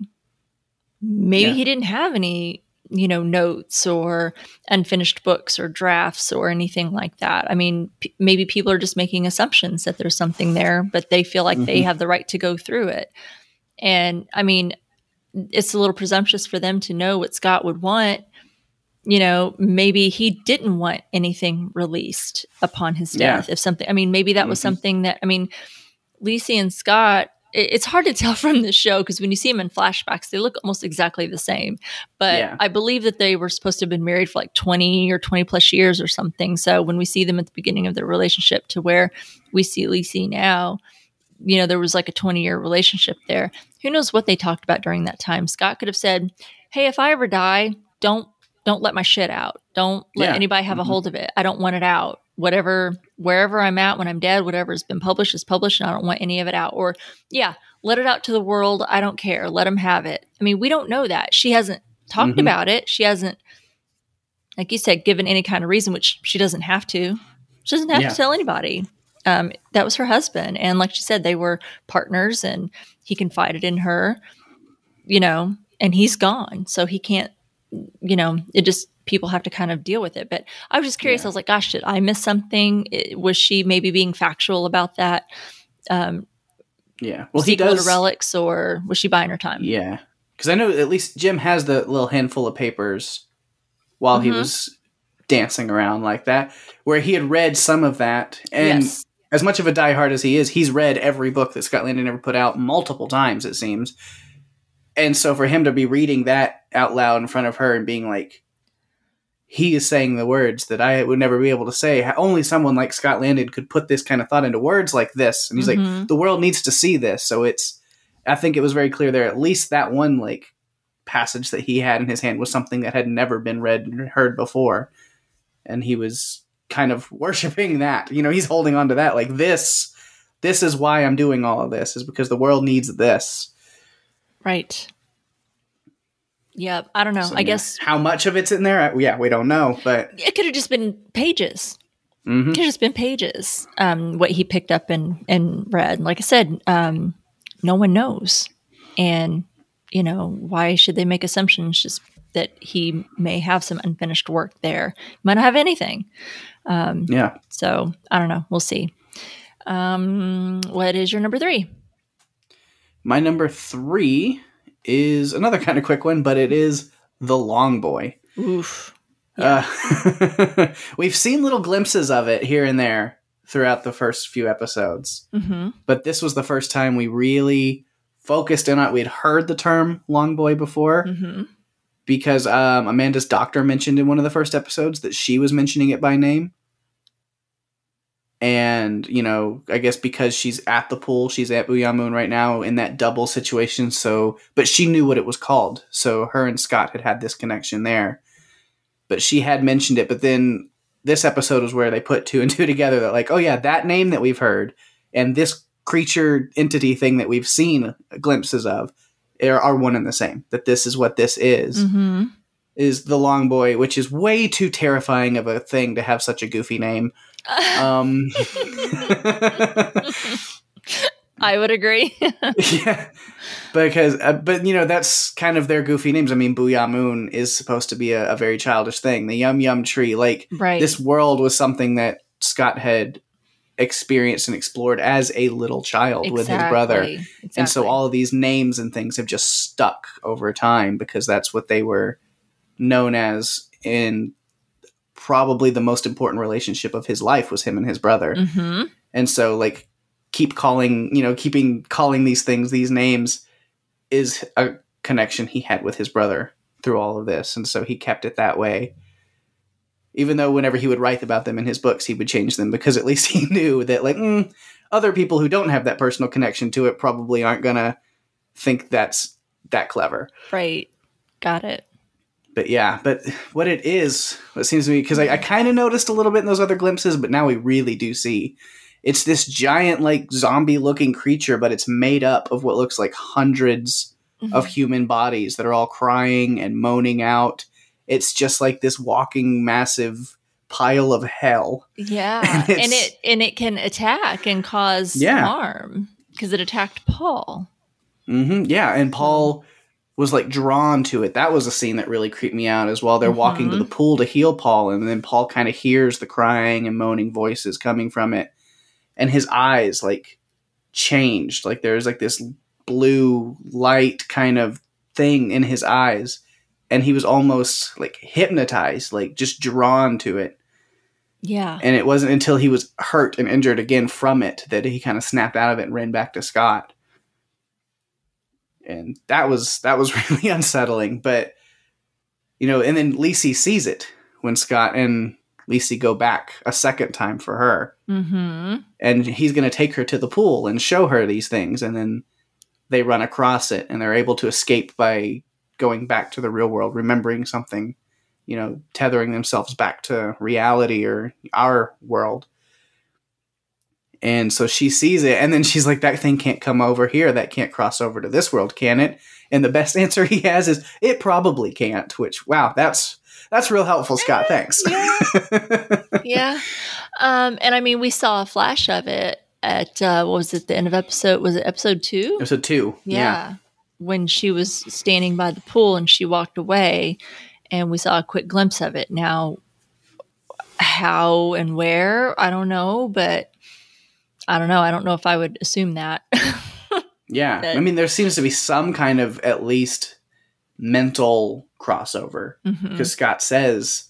maybe Yeah. he didn't have any you know notes or unfinished books or drafts or anything like that i mean p- maybe people are just making assumptions that there's something there but they feel like they Mhm. have the right to go through it and i mean it's a little presumptuous for them to know what scott would want you know maybe he didn't want anything released upon his Yeah. death if something i mean maybe that was Mhm. something that i mean Lisey and Scott, it- it's hard to tell from the show because when you see them in flashbacks, they look almost exactly the same. But Yeah. I believe that they were supposed to have been married for like 20 or 20 plus years or something. So when we see them at the beginning of their relationship to where we see Lisey now, you know, there was like a 20 year relationship there. Who knows what they talked about during that time? Scott could have said, Hey, if I ever die, don't don't let my shit out. Don't let Yeah. anybody have a Mhm. hold of it. I don't want it out. Whatever, wherever I'm at when I'm dead, whatever has been published is published, and I don't want any of it out. Or, yeah, let it out to the world. I don't care. Let them have it. I mean, we don't know that. She hasn't talked Mhm. about it. She hasn't like you said, given any kind of reason, which she doesn't have to. She doesn't have Yeah. to tell anybody. Um, that was her husband, and like she said, they were partners, and he confided in her. You know, and he's gone, so he can't. You know, it just people have to kind of deal with it. But I was just curious. Yeah. I was like, "Gosh, did I miss something? It- was she maybe being factual about that? Um, Yeah. Well, he does. to relics, or was she buying her time? Yeah, because I know at least Jim has the little handful of papers while he Mhm. was dancing around like that, where he had read some of that. And yes. As much of a diehard as he is, he's read every book that Scott Landon ever put out multiple times, it seems. And so for him to be reading that out loud in front of her and being like, he is saying the words that I would never be able to say. Only someone like Scott Landon could put this kind of thought into words like this. And he's like, Mhm. the world needs to see this. So it's, I think it was very clear there. At least that one like passage that he had in his hand was something that had never been read and heard before, and he was kind of worshiping that. You know, he's holding on to that. Like this, this is why I'm doing all of this is because the world needs this. Right. Yeah, I don't know. So, I yeah. guess how much of it's in there, I- yeah, we don't know, but it could have just been pages. mhm. It could have just been pages. Um, what he picked up and and read. Like I said, um, no one knows, and you know why should they make assumptions? Just that he may have some unfinished work there. Might not have anything. Yeah. So I don't know. We'll see. Um, what is your number three? My number three is another kind of quick one, but it is the Long Boy. Oof. Uh, we've seen little glimpses of it here and there throughout the first few episodes, hmm but this was the first time we really focused in on it. We'd heard the term Long Boy before hmm because um, Amanda's doctor mentioned in one of the first episodes that she was mentioning it by name. And, you know, I guess because she's at the pool, she's at Boo'ya Moon right now in that double situation. So, but she knew what it was called. So her and Scott had had this connection there. But she had mentioned it. But then this episode was where they put two and two together that, like, oh, yeah, that name that we've heard and this creature entity thing that we've seen glimpses of are, are one and the same. That this is what this is hmm is the long boy, which is way too terrifying of a thing to have such a goofy name. Um, I would agree. yeah, because uh, but you know that's kind of their goofy names. I mean, Boo'ya Moon is supposed to be a, a very childish thing. The Yum Yum Tree, like right. this world was something that Scott had experienced and explored as a little child with his brother. Exactly. And so all of these names and things have just stuck over time because that's what they were known as in probably the most important relationship of his life was him and his brother. hmm And so like keep calling, you know, keeping calling these things these names is a connection he had with his brother through all of this. And so he kept it that way. Even though whenever he would write about them in his books, he would change them because at least he knew that like mm, other people who don't have that personal connection to it probably aren't gonna think that's that clever. Right. Got it. But yeah, but what it is, what seems to me, because I, I kind of noticed a little bit in those other glimpses, but now we really do see. It's this giant, like zombie looking creature, but it's made up of what looks like hundreds of human bodies that are all crying and moaning out. It's just like this walking, massive pile of hell. Yeah, And and, it and it can attack and cause Yeah. harm because it attacked Paul. Mm-hmm. Yeah, and Paul was like drawn to it. That was a scene that really creeped me out as well. They're walking to Mhm. the pool to heal Paul, and then Paul kind of hears the crying and moaning voices coming from it, and his eyes like changed. Like there's like this blue light kind of thing in his eyes, and he was almost like hypnotized, like just drawn to it. Yeah, And it wasn't until he was hurt and injured again from it that he kind of snapped out of it and ran back to Scott. And that was that was really unsettling. But you know, and then Lisey sees it when Scott and Lisey go back a second time for her. mm-hmm. And he's gonna take her to the pool and show her these things, and then they run across it and they're able to escape by going back to the real world, remembering something, you know, tethering themselves back to reality or our world. And so she sees it, and then she's like, That thing can't come over here. That can't cross over to this world, can it? And the best answer he has is, It probably can't, which, wow, that's. That's real helpful, Scott. Thanks. Yeah. yeah. Um, and I mean, we saw a flash of it at uh, what was it? The end of episode was it episode two? Episode two. Yeah. Yeah. When she was standing by the pool and she walked away, and we saw a quick glimpse of it. Now, how and where I don't know, but I don't know. I don't know if I would assume that. Yeah. That- I mean, there seems to be some kind of at least mental crossover mm-hmm. because Scott says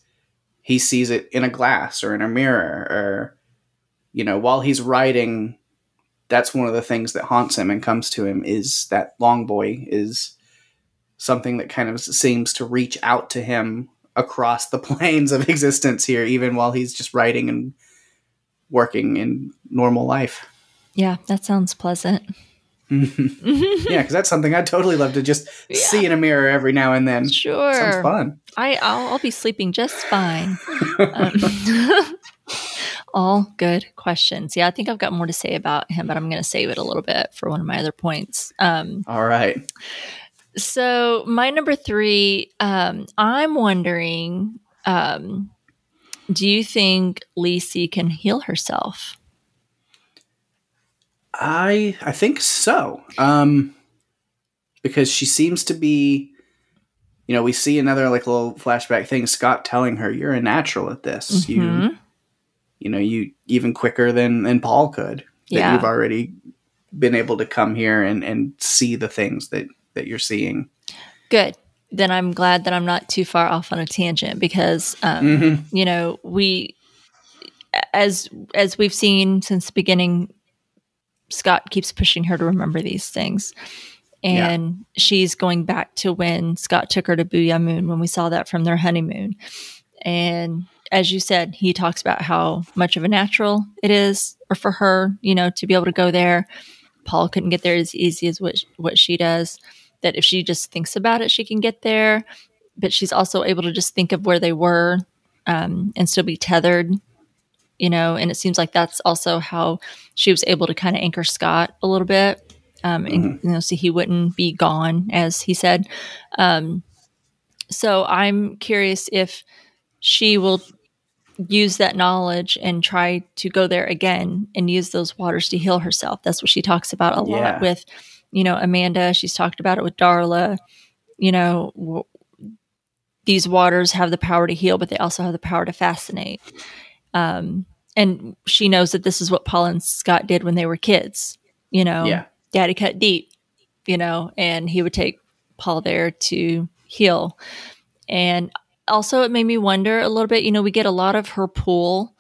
he sees it in a glass or in a mirror or, you know, while he's writing, that's one of the things that haunts him and comes to him is that long boy is something that kind of seems to reach out to him across the planes of existence here, even while he's just writing and working in normal life. Yeah, that sounds pleasant. yeah, because that's something I'd totally love to just Yeah. see in a mirror every now and then. Sure. Sounds fun. I I'll, I'll be sleeping just fine. Um, all good questions. Yeah, I think I've got more to say about him, but I'm going to save it a little bit for one of my other points. Um, All right. so my number three, um, I'm wondering, um, do you think Lisey can heal herself? I I think so. Um because she seems to be you know, we see another like little flashback thing, Scott telling her, You're a natural at this. You Mhm. You know, you even quicker than than Paul could. That Yeah. you've already been able to come here and, and see the things that, that you're seeing. Good. Then I'm glad that I'm not too far off on a tangent because um, Mhm. you know we as as we've seen since the beginning scott keeps pushing her to remember these things and she's going back to when scott took her to Boo'ya Moon when we saw that from their honeymoon and as you said he talks about how much of a natural it is or for her you know to be able to go there. Paul couldn't get there as easy as what, what she does that if she just thinks about it she can get there. But she's also able to just think of where they were um, and still be tethered you know and it seems like that's also how she was able to kind of anchor scott a little bit um, and you know so he wouldn't be gone as he said. Um, so i'm curious if she will use that knowledge and try to go there again and use those waters to heal herself that's what she talks about a Yeah. lot with you know amanda she's talked about it with darla you know w- these waters have the power to heal but they also have the power to fascinate um, and she knows that this is what Paul and Scott did when they were kids. You know, Yeah. daddy cut deep, you know, and he would take Paul there to heal. And also, it made me wonder a little bit. You know, we get a lot of her pool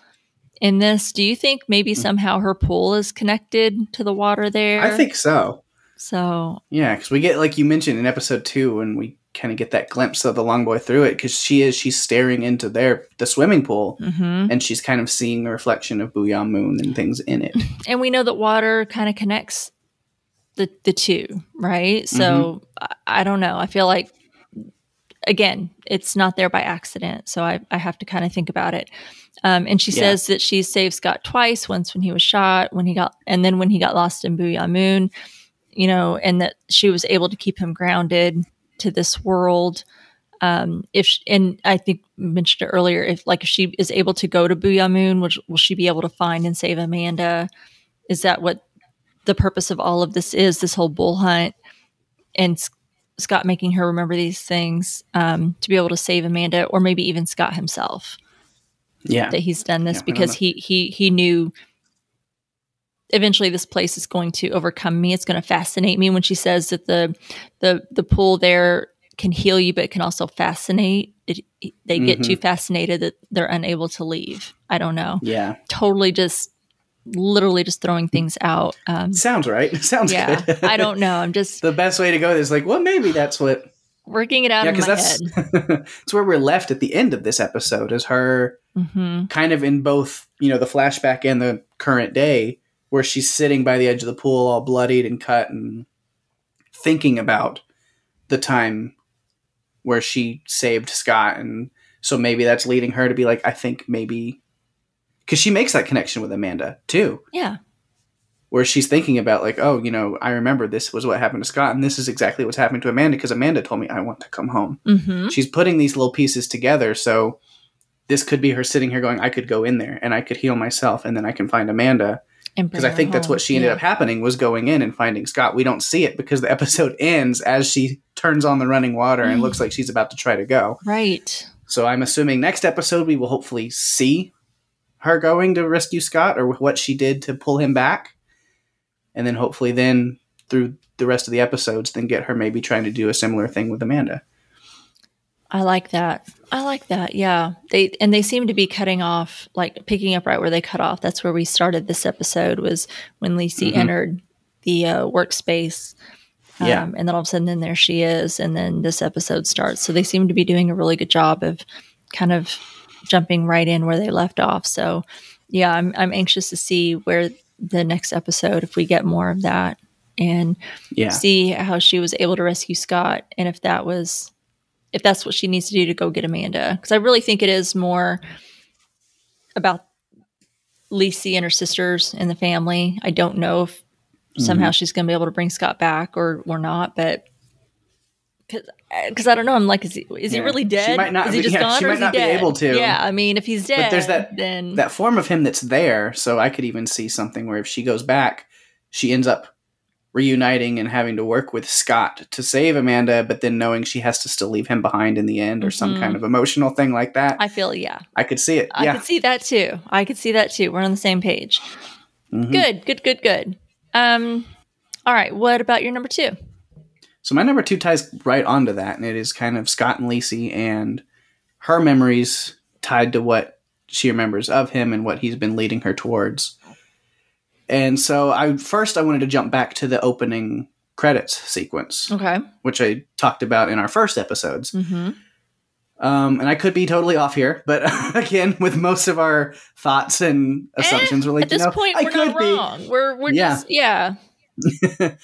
in this. Do you think maybe somehow her pool is connected to the water there? I think so. so. Yeah, because we get like you mentioned in episode two, when we kind of get that glimpse of the long boy through it, because she is she's staring into their the swimming pool, hmm and she's kind of seeing the reflection of Boo'ya Moon and things in it. And we know that water kind of connects the the two, right? So I, I don't know. I feel like again, it's not there by accident. So I, I have to kind of think about it. Um, and she Yeah. says that she saved Scott twice, once when he was shot, when he got, and then when he got lost in Boo'ya Moon, you know, and that she was able to keep him grounded to this world. Um, if sh and I think mentioned it earlier, if like if she is able to go to Boo'ya Moon, will, will she be able to find and save Amanda? Is that what the purpose of all of this is? This whole bool hunt and Scott making her remember these things um, to be able to save Amanda, or maybe even Scott himself. Yeah, that he's done this Yeah, because he he he knew eventually this place is going to overcome me. It's going to fascinate me when she says that the the the pool there can heal you but it can also fascinate. It, they get Mhm. too fascinated that they're unable to leave. I don't know. Yeah, totally just literally just throwing things out um sounds right. Sounds yeah good. i don't know i'm just the best way to go is like, well, maybe that's what. working it out Yeah, because that's it's where we're left at the end of this episode. Is her hmm kind of in both, you know, the flashback and the current day, where she's sitting by the edge of the pool, all bloodied and cut, and thinking about the time where she saved Scott, and so maybe that's leading her to be like, I think maybe because she makes that connection with Amanda too, yeah where she's thinking about like, oh, you know, I remember this was what happened to Scott, and this is exactly what's happening to Amanda because Amanda told me I want to come home. Mm-hmm. She's putting these little pieces together, so this could be her sitting here going, I could go in there and I could heal myself, and then I can find Amanda because I think that's what she ended up happening was going in and finding Scott. We don't see it because the episode ends as she turns on the running water and Mm. looks like she's about to try to go. Right. So I'm assuming next episode we will hopefully see her going to rescue Scott or what she did to pull him back. And then hopefully then through the rest of the episodes then get her maybe trying to do a similar thing with Amanda. I like that. I like that. Yeah. They and they seem to be cutting off like picking up right where they cut off. That's where we started this episode was when Lisey Mhm. entered the uh, workspace. Um, Yeah. And then all of a sudden then there she is and then this episode starts. So they seem to be doing a really good job of kind of jumping right in where they left off. So yeah, I'm I'm anxious to see where the next episode if we get more of that and Yeah. see how she was able to rescue Scott and if that was if that's what she needs to do to go get Amanda because I really think it is more about Lisey and her sisters and the family. I don't know if somehow mm-hmm. she's going to be able to bring Scott back or or not, but because I don't know, I'm like, is he is he Yeah. really She dead? might not is he be- just yeah, gone she or might is he not be dead? able to. Yeah, I mean, if he's dead, But there's that- then that form of him that's there. So I could even see something where if she goes back, she ends up reuniting and having to work with Scott to save Amanda, but then knowing she has to still leave him behind in the end or some Mhm. kind of emotional thing like that. I, feel yeah, I could see it. I could see that too. I could see that too. We're on the same page. Mhm. Good, good, good, good. Um, all right. What about your number two? So my number two ties right onto that, and it is kind of Scott and Lisey and her memories tied to what she remembers of him and what he's been leading her towards. And so I first I wanted to jump back to the opening credits sequence, Okay. which I talked about in our first episodes. Mm-hmm. Um, and I could be totally off here, but again, with most of our thoughts and assumptions, we're like, At this you know, point, I we're could not be. wrong. We're we're Yeah. just yeah.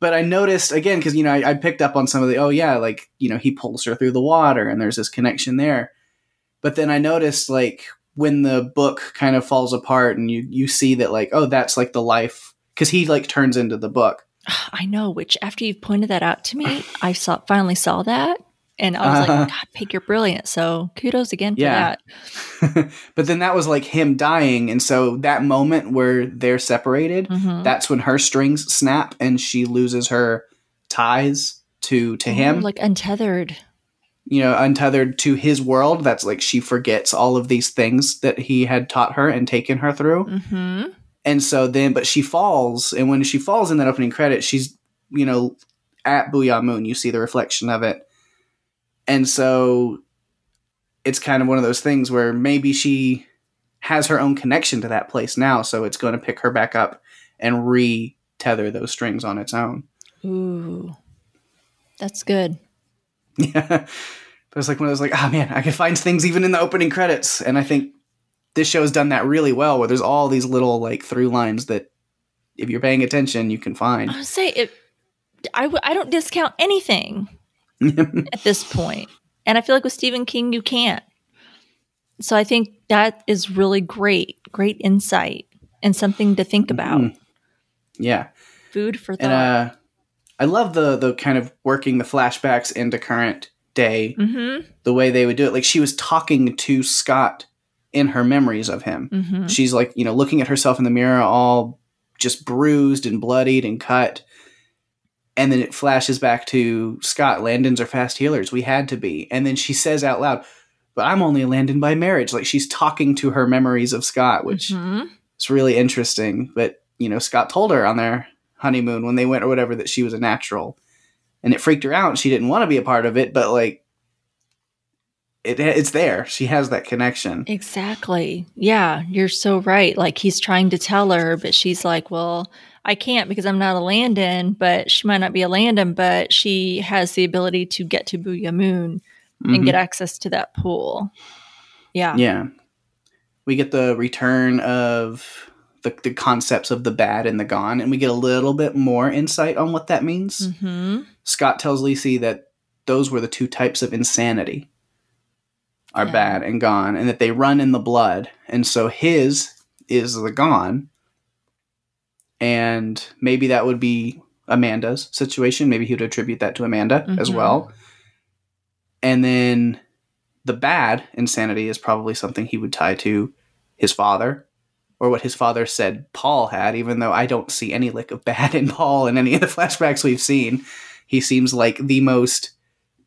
but I noticed again because you know I, I picked up on some of the oh yeah like you know he pulls her through the water and there's this connection there, but then I noticed like when the book kind of falls apart and you you see that like oh that's like the life because he like turns into the book I know. Which after you've pointed that out to me, I saw finally saw that, and I was Uh-huh. like, God, Peg, you're brilliant. So kudos again for Yeah. that. but then that was like him dying and so that moment where they're separated Mhm. that's when her strings snap and she loses her ties to to him Oh, like untethered. you know, untethered to his world. That's like she forgets all of these things that he had taught her and taken her through. hmm And so then, but she falls, and when she falls in that opening credit, she's, you know, at Boo'ya Moon. You see the reflection of it. And so it's kind of one of those things where maybe she has her own connection to that place now. So it's going to pick her back up and re tether those strings on its own. Ooh, that's good. Yeah. But it's like one of those like, oh man, I can find things even in the opening credits. And I think this show has done that really well where there's all these little like through lines that if you're paying attention, you can find. I would say it. I w- I don't discount anything at this point, and I feel like with Stephen King, you can't. So I think that is really great, great insight, and something to think about. Mhm. yeah. Food for thought. And uh I love the the kind of working the flashbacks into current day, mm-hmm. the way they would do it. Like she was talking to Scott in her memories of him. Mm-hmm. She's like, you know, looking at herself in the mirror, all just bruised and bloodied and cut. And then it flashes back to Scott. Landons are fast healers. We had to be. And then she says out loud, but I'm only a Landon by marriage. Like she's talking to her memories of Scott, which Mhm. is really interesting. But, you know, Scott told her on their honeymoon when they went or whatever that she was a natural. And it freaked her out. She didn't want to be a part of it, but like, it, it's there. She has that connection. Exactly. Yeah, you're so right. Like he's trying to tell her, but she's like, "Well, I can't because I'm not a Landon." But she might not be a Landon, but she has the ability to get to Boo'ya Moon and get access to that pool. Yeah. Yeah. We get the return of the, the concepts of the bad and the gone, and we get a little bit more insight on what that means. hmm Scott tells Lisey that those were the two types of insanity are Yeah. bad and gone, and that they run in the blood. And so his is the gone, and maybe that would be Amanda's situation. Maybe he would attribute that to Amanda as Mhm. well. And then the bad insanity is probably something he would tie to his father or what his father said Paul had, even though I don't see any lick of bad in Paul in any of the flashbacks we've seen. He seems like the most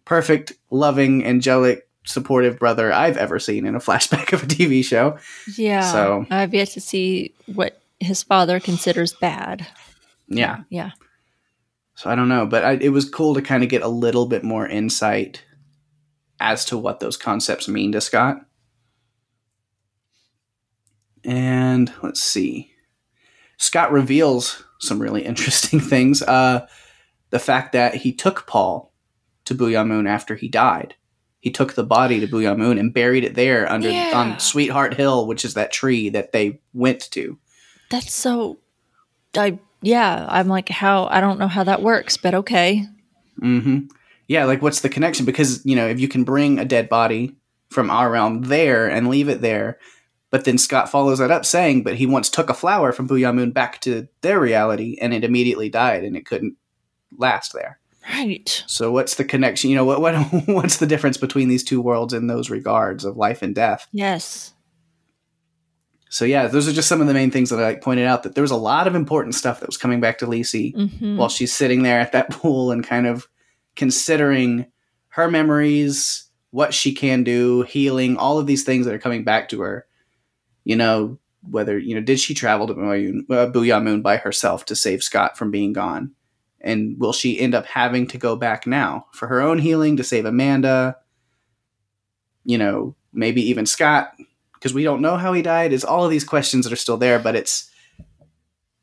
perfect, loving, angelic, supportive brother I've ever seen in a flashback of a TV show. Yeah. So- I've yet to see what his father considers bad. Yeah. Yeah. So I don't know, but I, it was cool to kind of get a little bit more insight as to what those concepts mean to Scott. And let's see. Scott reveals some really interesting things. Uh, the fact that he took Paul to Boo'ya Moon after he died. He took the body to Boo'ya Moon and buried it there under Yeah. on Sweetheart Hill, which is that tree that they went to. That's so. I yeah. I'm like, how? I don't know how that works, but okay. Mm-hmm. Yeah, like what's the connection? Because you know, if you can bring a dead body from our realm there and leave it there, but then Scott follows that up saying, "But he once took a flower from Boo'ya Moon back to their reality, and it immediately died, and it couldn't last there." Right. So what's the connection? You know, what what what's the difference between these two worlds in those regards of life and death? Yes. So yeah, those are just some of the main things that I like, pointed out. That there was a lot of important stuff that was coming back to Lisey hmm while she's sitting there at that pool and kind of considering her memories, what she can do, healing, all of these things that are coming back to her. You know, whether, you know, did she travel to Boo'ya uh, Boo'ya Moon by herself to save Scott from being gone? And will she end up having to go back now for her own healing to save Amanda? You know, maybe even Scott, because we don't know how he died. Is all of these questions that are still there, but it's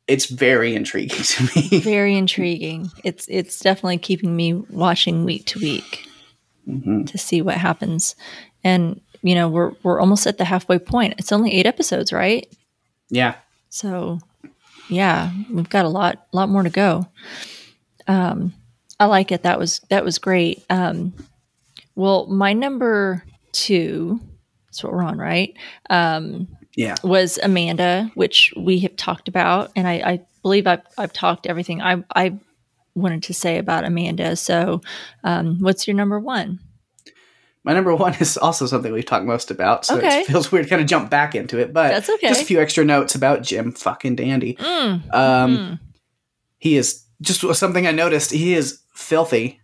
it's very intriguing to me. Very intriguing. It's it's definitely keeping me watching week to week Mhm. to see what happens. And you know, we're we're almost at the halfway point. It's only eight episodes, right? Yeah. So, yeah, we've got a lot lot more to go. Um, I like it. That was that was great. Um, well, my number two, that's what we're on, right? Um, Yeah. was Amanda, which we have talked about, and I, I believe I've, I've talked everything I, I wanted to say about Amanda. So, um, what's your number one? My number one is also something we've talked most about, so Okay. it feels weird to kind of jump back into it. But That's okay. just a few extra notes about Jim fucking Dandy. Mm, Um, mm. He is just something I noticed. He is filthy,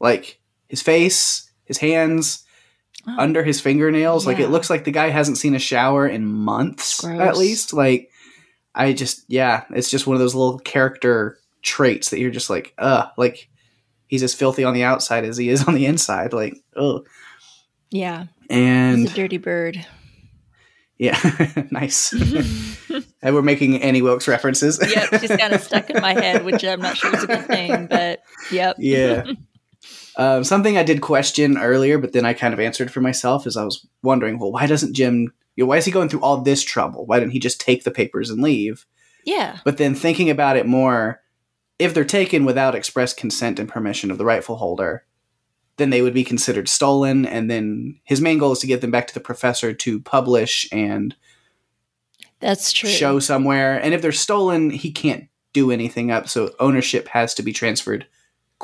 like his face, his hands, Oh, under his fingernails. Like it looks like the guy hasn't seen a shower in months, Gross. at least. Like I just, yeah, it's just one of those little character traits that you're just like, uh, like he's as filthy on the outside as he is on the inside. Like, oh, yeah, and he's a dirty bird. Yeah, nice. and we're making Annie Wilkes references. yep, she's kind of stuck in my head, which I'm not sure is a good thing, but yep. yeah. Um, something I did question earlier, but then I kind of answered for myself is I was wondering, well, why doesn't Jim? You know, why is he going through all this trouble? Why didn't he just take the papers and leave? Yeah, But then thinking about it more, if they're taken without express consent and permission of the rightful holder, then they would be considered stolen. And then his main goal is to get them back to the professor to publish and that's true. show somewhere. And if they're stolen, he can't do anything up. So ownership has to be transferred,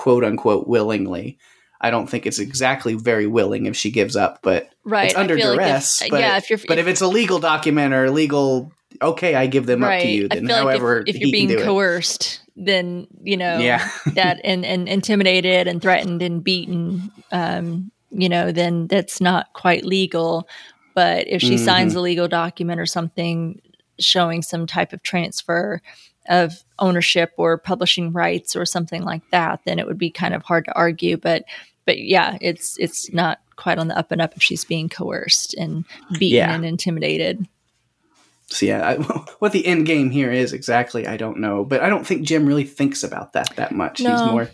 quote unquote, willingly. I don't think it's exactly very willing if she gives up, but right. it's under feel like if- duress. but, yeah, if you're but if it's a legal document or legal, okay, I give them up to you. Then however like if, if you're being do it. coerced, then you know Yeah. that and, and intimidated and threatened and beaten, um, you know, then that's not quite legal. But if she Mm-hmm. signs a legal document or something showing some type of transfer of ownership or publishing rights or something like that, then it would be kind of hard to argue. But but yeah, it's it's not quite on the up and up if she's being coerced and beaten Yeah. and intimidated. So yeah, I, what the end game here is exactly, I don't know. But I don't think Jim really thinks about that that much. He's more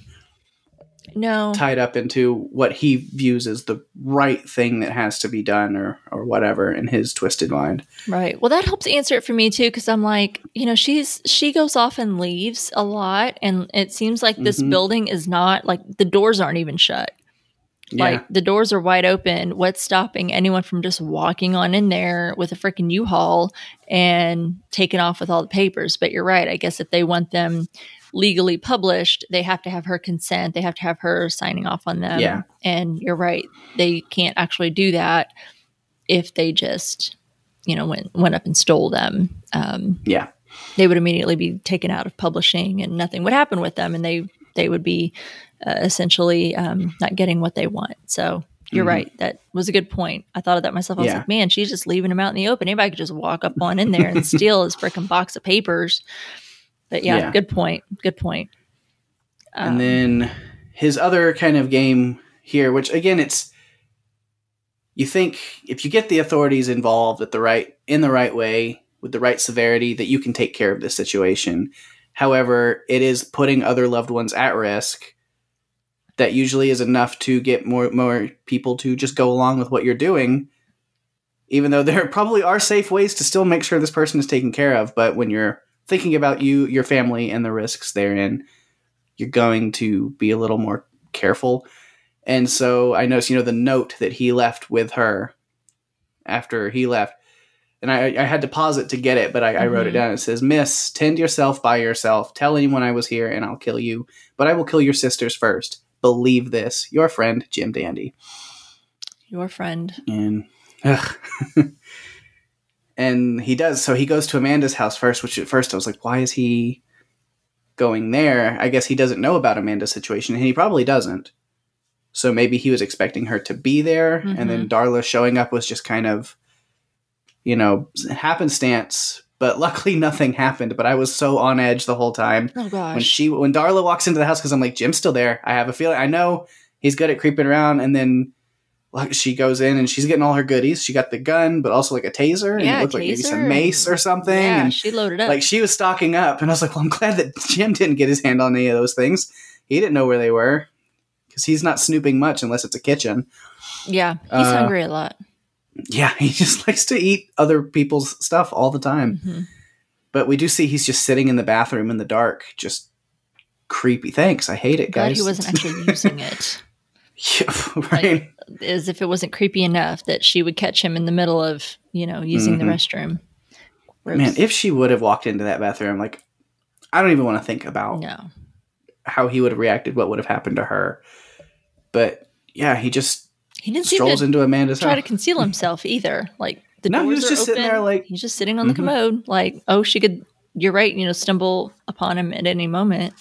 No, tied up into what he views as the right thing that has to be done or or whatever in his twisted mind. Right. Well, that helps answer it for me too, because I'm like, you know, she's she goes off and leaves a lot, and it seems like this Mhm. building is not like the doors aren't even shut. Yeah. Like the doors are wide open. What's stopping anyone from just walking on in there with a freaking U-Haul and taking off with all the papers? But you're right. I guess if they want them legally published, they have to have her consent. They have to have her signing off on them. Yeah. And you're right. They can't actually do that if they just, you know, went went up and stole them. Um, yeah. they would immediately be taken out of publishing and nothing would happen with them and they they would be uh, essentially um, not getting what they want so you're Mhm. right that was a good point i thought of that myself i was Yeah. like man she's just leaving him out in the open anybody could just walk up on in there and steal his freaking box of papers but yeah, Yeah. good point good point Um, and then his other kind of game here, which again, it's you think if you get the authorities involved at the right in the right way with the right severity, that you can take care of this situation. However, it is putting other loved ones at risk. That usually is enough to get more more people to just go along with what you're doing, even though there probably are safe ways to still make sure this person is taken care of. But when you're thinking about you, your family, and the risks therein, you're going to be a little more careful. And so I noticed, you know, the note that he left with her after he left. And I, I had to pause it to get it, but I, I wrote it Mhm. down. It says, Miss, tend yourself by yourself. Tell anyone I was here and I'll kill you. But I will kill your sisters first. Believe this. Your friend, Jim Dandy. your friend And ugh. and he does. So he goes to Amanda's house first, which at first I was like, why is he going there? I guess he doesn't know about Amanda's situation, and he probably doesn't. So maybe he was expecting her to be there, and then mm-hmm. Darla showing up was just kind of, you know, happenstance. But luckily, nothing happened. But I was so on edge the whole time oh when she when Darla walks into the house because I'm like Jim's still there. I have a feeling I know he's good at creeping around, and then like she goes in and she's getting all her goodies. She got the gun, but also like a taser, and Yeah, it looked like maybe some mace or something. yeah and she loaded up like she was stocking up, and I was like, well, I'm glad that Jim didn't get his hand on any of those things. He didn't know where they were because he's not snooping much unless it's a kitchen. yeah he's Uh, hungry a lot Yeah, he just likes to eat other people's stuff all the time. Mhm. But we do see he's just sitting in the bathroom in the dark, just creepy. Thanks, I hate it, glad guys. he wasn't actually using it Yeah, right. as if it wasn't creepy enough that she would catch him in the middle of you know using the Mhm. restroom Man, if she would have walked into that bathroom, like, I don't even want to think about no how he would have reacted, what would have happened to her. But yeah, he just he didn't strolls to into Amanda's try to conceal himself either like the No, he was just sitting there like- he's just sitting on the Mhm. commode like oh she could you're right you know stumble upon him at any moment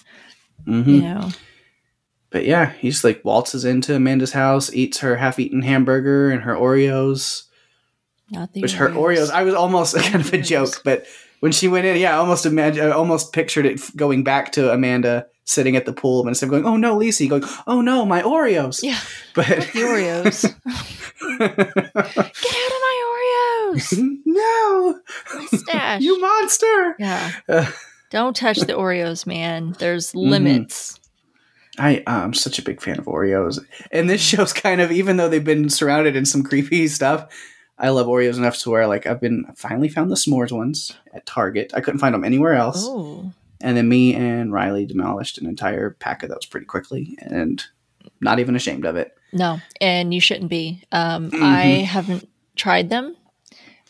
Mhm. you know But yeah, he just like waltzes into Amanda's house, eats her half-eaten hamburger and her Oreos. not the which her Oreos, I was almost kind of a joke, but when she went in, yeah, I almost imagine, I almost pictured it going back to Amanda sitting at the pool, but instead of going, "Oh no, Lisey," going, "Oh no, my Oreos." yeah. But the Oreos. Get out of my Oreos. No, you monster! yeah. Uh, don't touch the Oreos man. There's Mm-hmm. limits I I'm such a big fan of Oreos, and this show's kind of even though they've been surrounded in some creepy stuff. I love Oreos enough to where like I've been finally found the s'mores ones at Target. I couldn't find them anywhere else. oh And then me and Riley demolished an entire pack of those pretty quickly and not even ashamed of it. No, and you shouldn't be. Um, Mhm. I haven't tried them.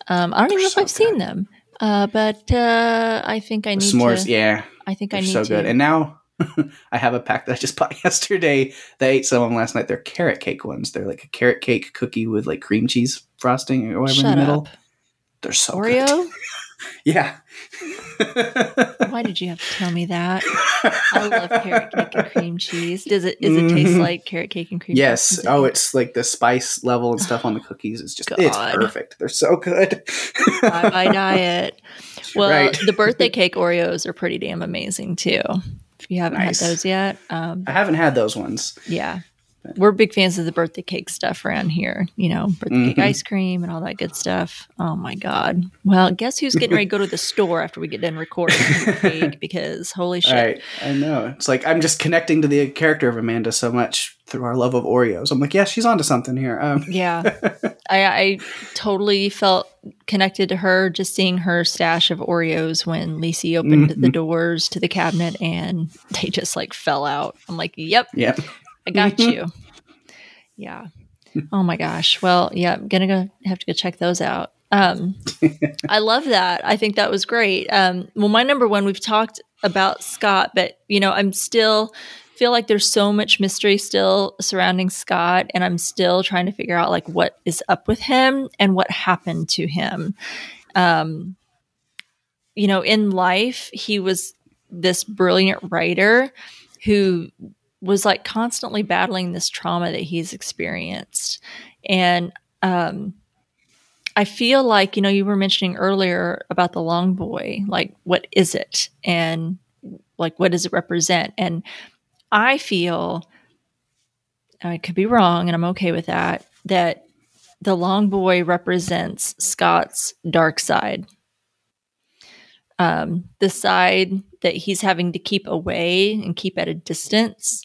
Um, I don't even know if I've seen them, uh, but uh, I think I need S'mores, to. yeah, I think I they're need so to. good. And now I have a pack that I just bought yesterday. That I ate some of them last night. They're carrot cake ones. They're like a carrot cake cookie with like cream cheese frosting or whatever in the middle. up, They're so good. Oreo. Yeah. Why did you have to tell me that? I love carrot cake and cream cheese. Does it? Does it taste Mhm. like carrot cake and cream? Yes. cheese? Yes. Oh, it's like the spice level and stuff on the cookies is just it's perfect. They're so good. bye bye diet. Well, Right. the birthday cake Oreos are pretty damn amazing too. If you haven't Nice. had those yet, um, I haven't had those ones. Yeah. We're big fans of the birthday cake stuff around here, you know, birthday cake Mhm. ice cream and all that good stuff. Oh my God. Well, guess who's getting ready to go to the store after we get done recording cake because holy shit. Right. I know. It's like I'm just connecting to the character of Amanda so much through our love of Oreos. I'm like, yeah, she's onto something here. Um, Yeah. I, I totally felt connected to her just seeing her stash of Oreos when Lisey opened the Mhm. doors to the cabinet and they just like fell out. I'm like, yep, yeah. I got Mhm. you. Yeah. Oh my gosh. Well, yeah, I'm gonna go have to go check those out. Um, I love that. I think that was great. Um, well, my number one, we've talked about Scott, but you know, I'm still feel like there's so much mystery still surrounding Scott, and I'm still trying to figure out like what is up with him and what happened to him. Um, you know, in life, he was this brilliant writer who was like constantly battling this trauma that he's experienced. And um, I feel like, you know, you were mentioning earlier about the long boy, like, what is it? And like, what does it represent? And I feel, I could be wrong, and I'm okay with that, that the long boy represents Scott's dark side. Um, the side that he's having to keep away and keep at a distance.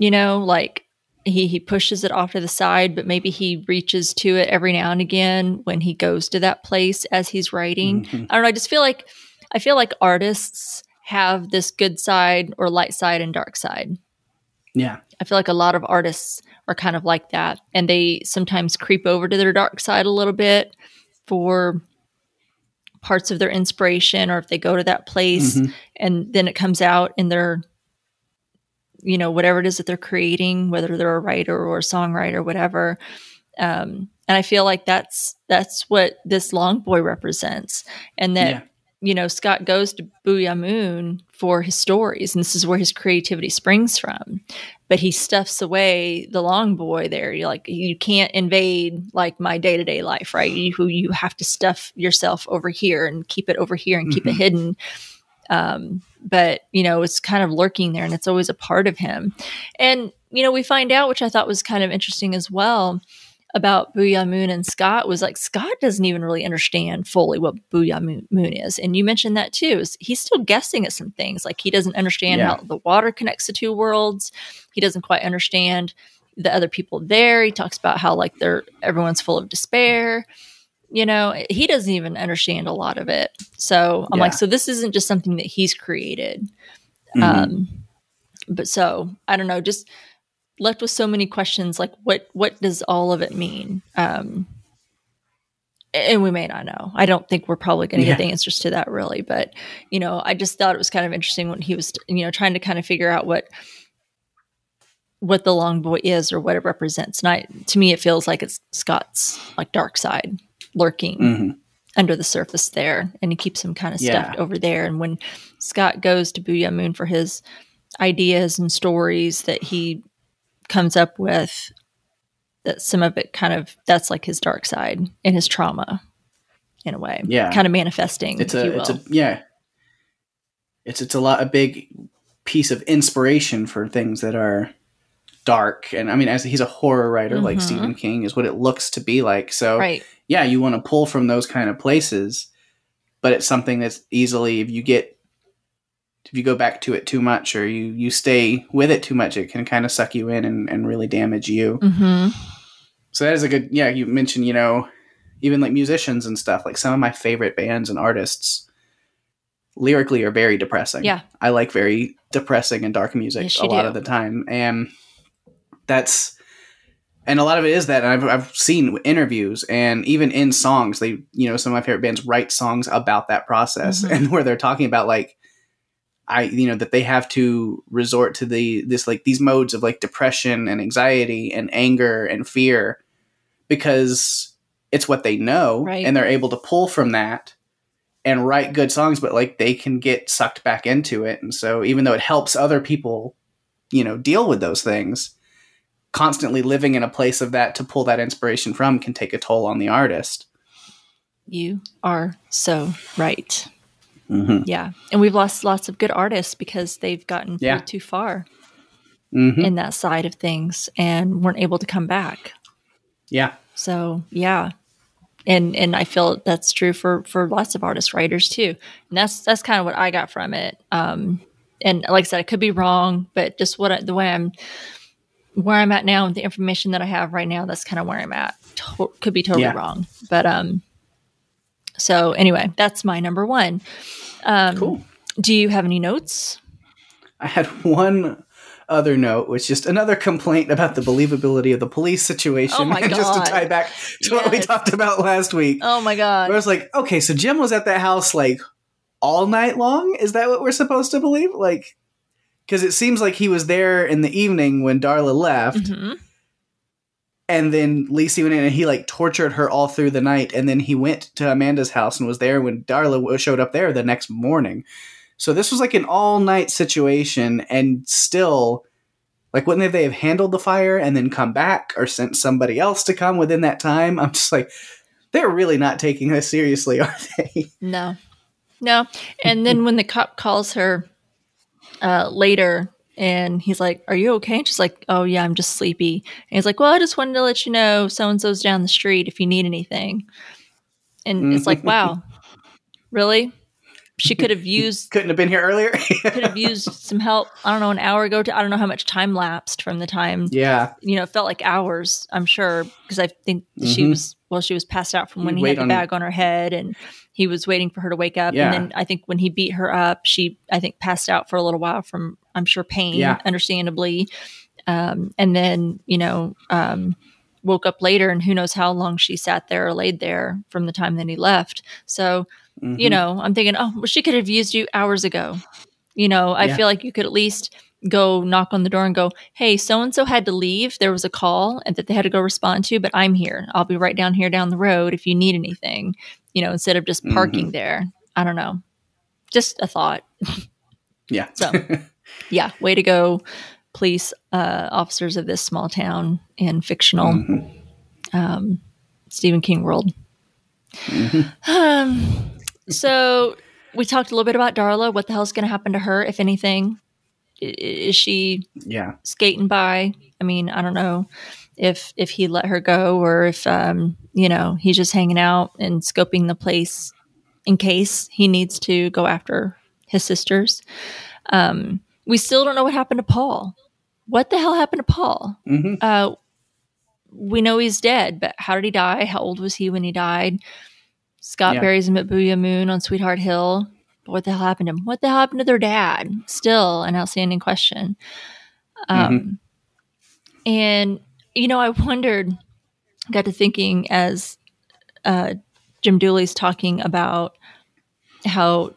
You know, like he he pushes it off to the side, but maybe he reaches to it every now and again when he goes to that place as he's writing. Mm-hmm. I don't know. I just feel like I feel like artists have this good side or light side and dark side. Yeah. I feel like a lot of artists are kind of like that. And they sometimes creep over to their dark side a little bit for parts of their inspiration or if they go to that place mm-hmm. and then it comes out in their you know whatever it is that they're creating whether they're a writer or a songwriter whatever um, and i feel like that's that's what this long boy represents and that yeah. you know scott goes to boo'ya moon for his stories and this is where his creativity springs from but he stuffs away the long boy there. You're like, you can't invade like my day to day life, right? You, you have to stuff yourself over here and keep it over here and mm-hmm. keep it mm-hmm. hidden. Um, but you know, it's kind of lurking there and it's always a part of him. And, you know, we find out, which I thought was kind of interesting as well, about Boo'ya Moon and Scott was like Scott doesn't even really understand fully what Boo'ya Moon is, and you mentioned that too. He's still guessing at some things, like he doesn't understand yeah. how the water connects the two worlds. He doesn't quite understand the other people there. He talks about how like they're everyone's full of despair. You know, he doesn't even understand a lot of it. So I'm yeah. like, so this isn't just something that he's created. Mm-hmm. Um, but so I don't know, just left with so many questions like what what does all of it mean um and we may not know i don't think we're probably going to yeah. get the answers to that really but you know i just thought it was kind of interesting when he was you know trying to kind of figure out what what the long boy is or what it represents and I, to me it feels like it's scott's like dark side lurking mm-hmm. under the surface there and he keeps him kind of yeah. stuffed over there and when scott goes to boo'ya moon for his ideas and stories that he comes up with that some of it kind of that's like his dark side and his trauma in a way. Yeah. Kind of manifesting. It's a, it's a, yeah. It's, it's a lot, a big piece of inspiration for things that are dark. And I mean, as he's a horror writer, mm-hmm. like Stephen King is what it looks to be like. So right. yeah, you want to pull from those kind of places, but it's something that's easily, if you get if you go back to it too much or you you stay with it too much, it can kind of suck you in and, and really damage you. Mm-hmm. So that is a good. Yeah, you mentioned you know even like musicians and stuff. Like some of my favorite bands and artists lyrically are very depressing. Yeah, I like very depressing and dark music yes, a lot do. of the time, and that's and a lot of it is that I've, I've seen interviews and even in songs they you know some of my favorite bands write songs about that process mm-hmm. and where they're talking about like I you know that they have to resort to the this like these modes of like depression and anxiety and anger and fear because it's what they know right. and they're able to pull from that and write good songs but like they can get sucked back into it and so even though it helps other people you know deal with those things constantly living in a place of that to pull that inspiration from can take a toll on the artist you are so right Mm-hmm. Yeah. And we've lost lots of good artists because they've gotten yeah. too far mm-hmm. in that side of things and weren't able to come back. Yeah. So, yeah. And and I feel that's true for for lots of artists writers too. And that's that's kind of what I got from it. Um and like I said, I could be wrong, but just what I, the way I'm where I'm at now, with the information that I have right now, that's kind of where I'm at. To- could be totally yeah. wrong, but um, so anyway, that's my number one. Um, cool. Do you have any notes? I had one other note was just another complaint about the believability of the police situation. Oh my god. just to tie back to what we talked about last week. Oh my god. Where I was like, okay, so Jim was at that house like all night long. Is that what we're supposed to believe? Like, because it seems like he was there in the evening when Darla left, Mhm. and then Lacey went in and he like tortured her all through the night, and then he went to Amanda's house and was there when Darla showed up there the next morning. So this was like an all night situation, and still. Like, wouldn't they have handled the fire and then come back or sent somebody else to come within that time? I'm just like, they're really not taking this seriously, are they? No. No. And then when the cop calls her uh, later and he's like, Are you okay? And she's like, Oh, yeah, I'm just sleepy. And he's like, Well, I just wanted to let you know so and so's down the street if you need anything. And it's like, Wow, really? She could have used Couldn't have been here earlier. could have used some help. I don't know, an hour ago. To, I don't know how much time lapsed from the time yeah, you know, it felt like hours, I'm sure, because I think she Mhm. was, well, she was passed out from when You'd he had the on- bag on her head and he was waiting for her to wake up. Yeah. And then I think when he beat her up, she, I think, passed out for a little while from, I'm sure, pain, Yeah. understandably. Um, and then, you know, um, woke up later and who knows how long she sat there or laid there from the time that he left. So, you Mhm. know, I'm thinking, oh, well, she could have used you hours ago. You know, I Yeah. feel like you could at least go knock on the door and go, hey, so and so had to leave. There was a call and that they had to go respond to, but I'm here. I'll be right down here down the road if you need anything, you know, instead of just parking Mm-hmm. there. I don't know. Just a thought. yeah. So, yeah, way to go, police uh, officers of this small town in fictional Mhm. um, Stephen King world. Mm-hmm. Um, so we talked a little bit about Darla. What the hell's going to happen to her, if anything? Is she yeah. skating by? I mean, I don't know if if he let her go or if um, you know he's just hanging out and scoping the place in case he needs to go after his sisters. Um, we still don't know what happened to Paul. What the hell happened to Paul? hmm uh, we know he's dead, but how did he die? How old was he when he died? Scott Yeah. buries him at Boo'ya Moon on Sweetheart Hill. But what the hell happened to him? What the hell happened to their dad? Still an outstanding question. Um, And, you know, I wondered, got to thinking as uh, Jim Dooley's talking about how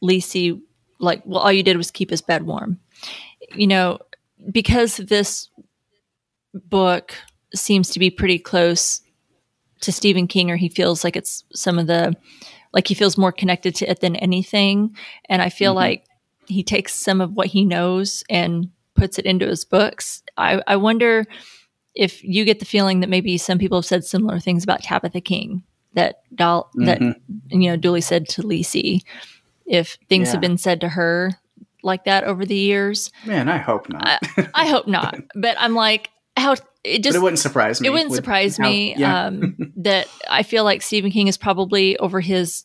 Lacey, like, well, all you did was keep his bed warm. You know, because this book seems to be pretty close to Stephen King, or he feels like it's some of the, like he feels more connected to it than anything. And I feel Mhm. like he takes some of what he knows and puts it into his books. I, I wonder if you get the feeling that maybe some people have said similar things about Tabitha King that doll that Mhm. you know Dooley said to Lacey. If things Yeah. have been said to her like that over the years, Man, I hope not. I hope not. But I'm like, how it but just it wouldn't surprise me. it wouldn't surprise how- me Yeah. um, that I feel like Stephen King is probably over his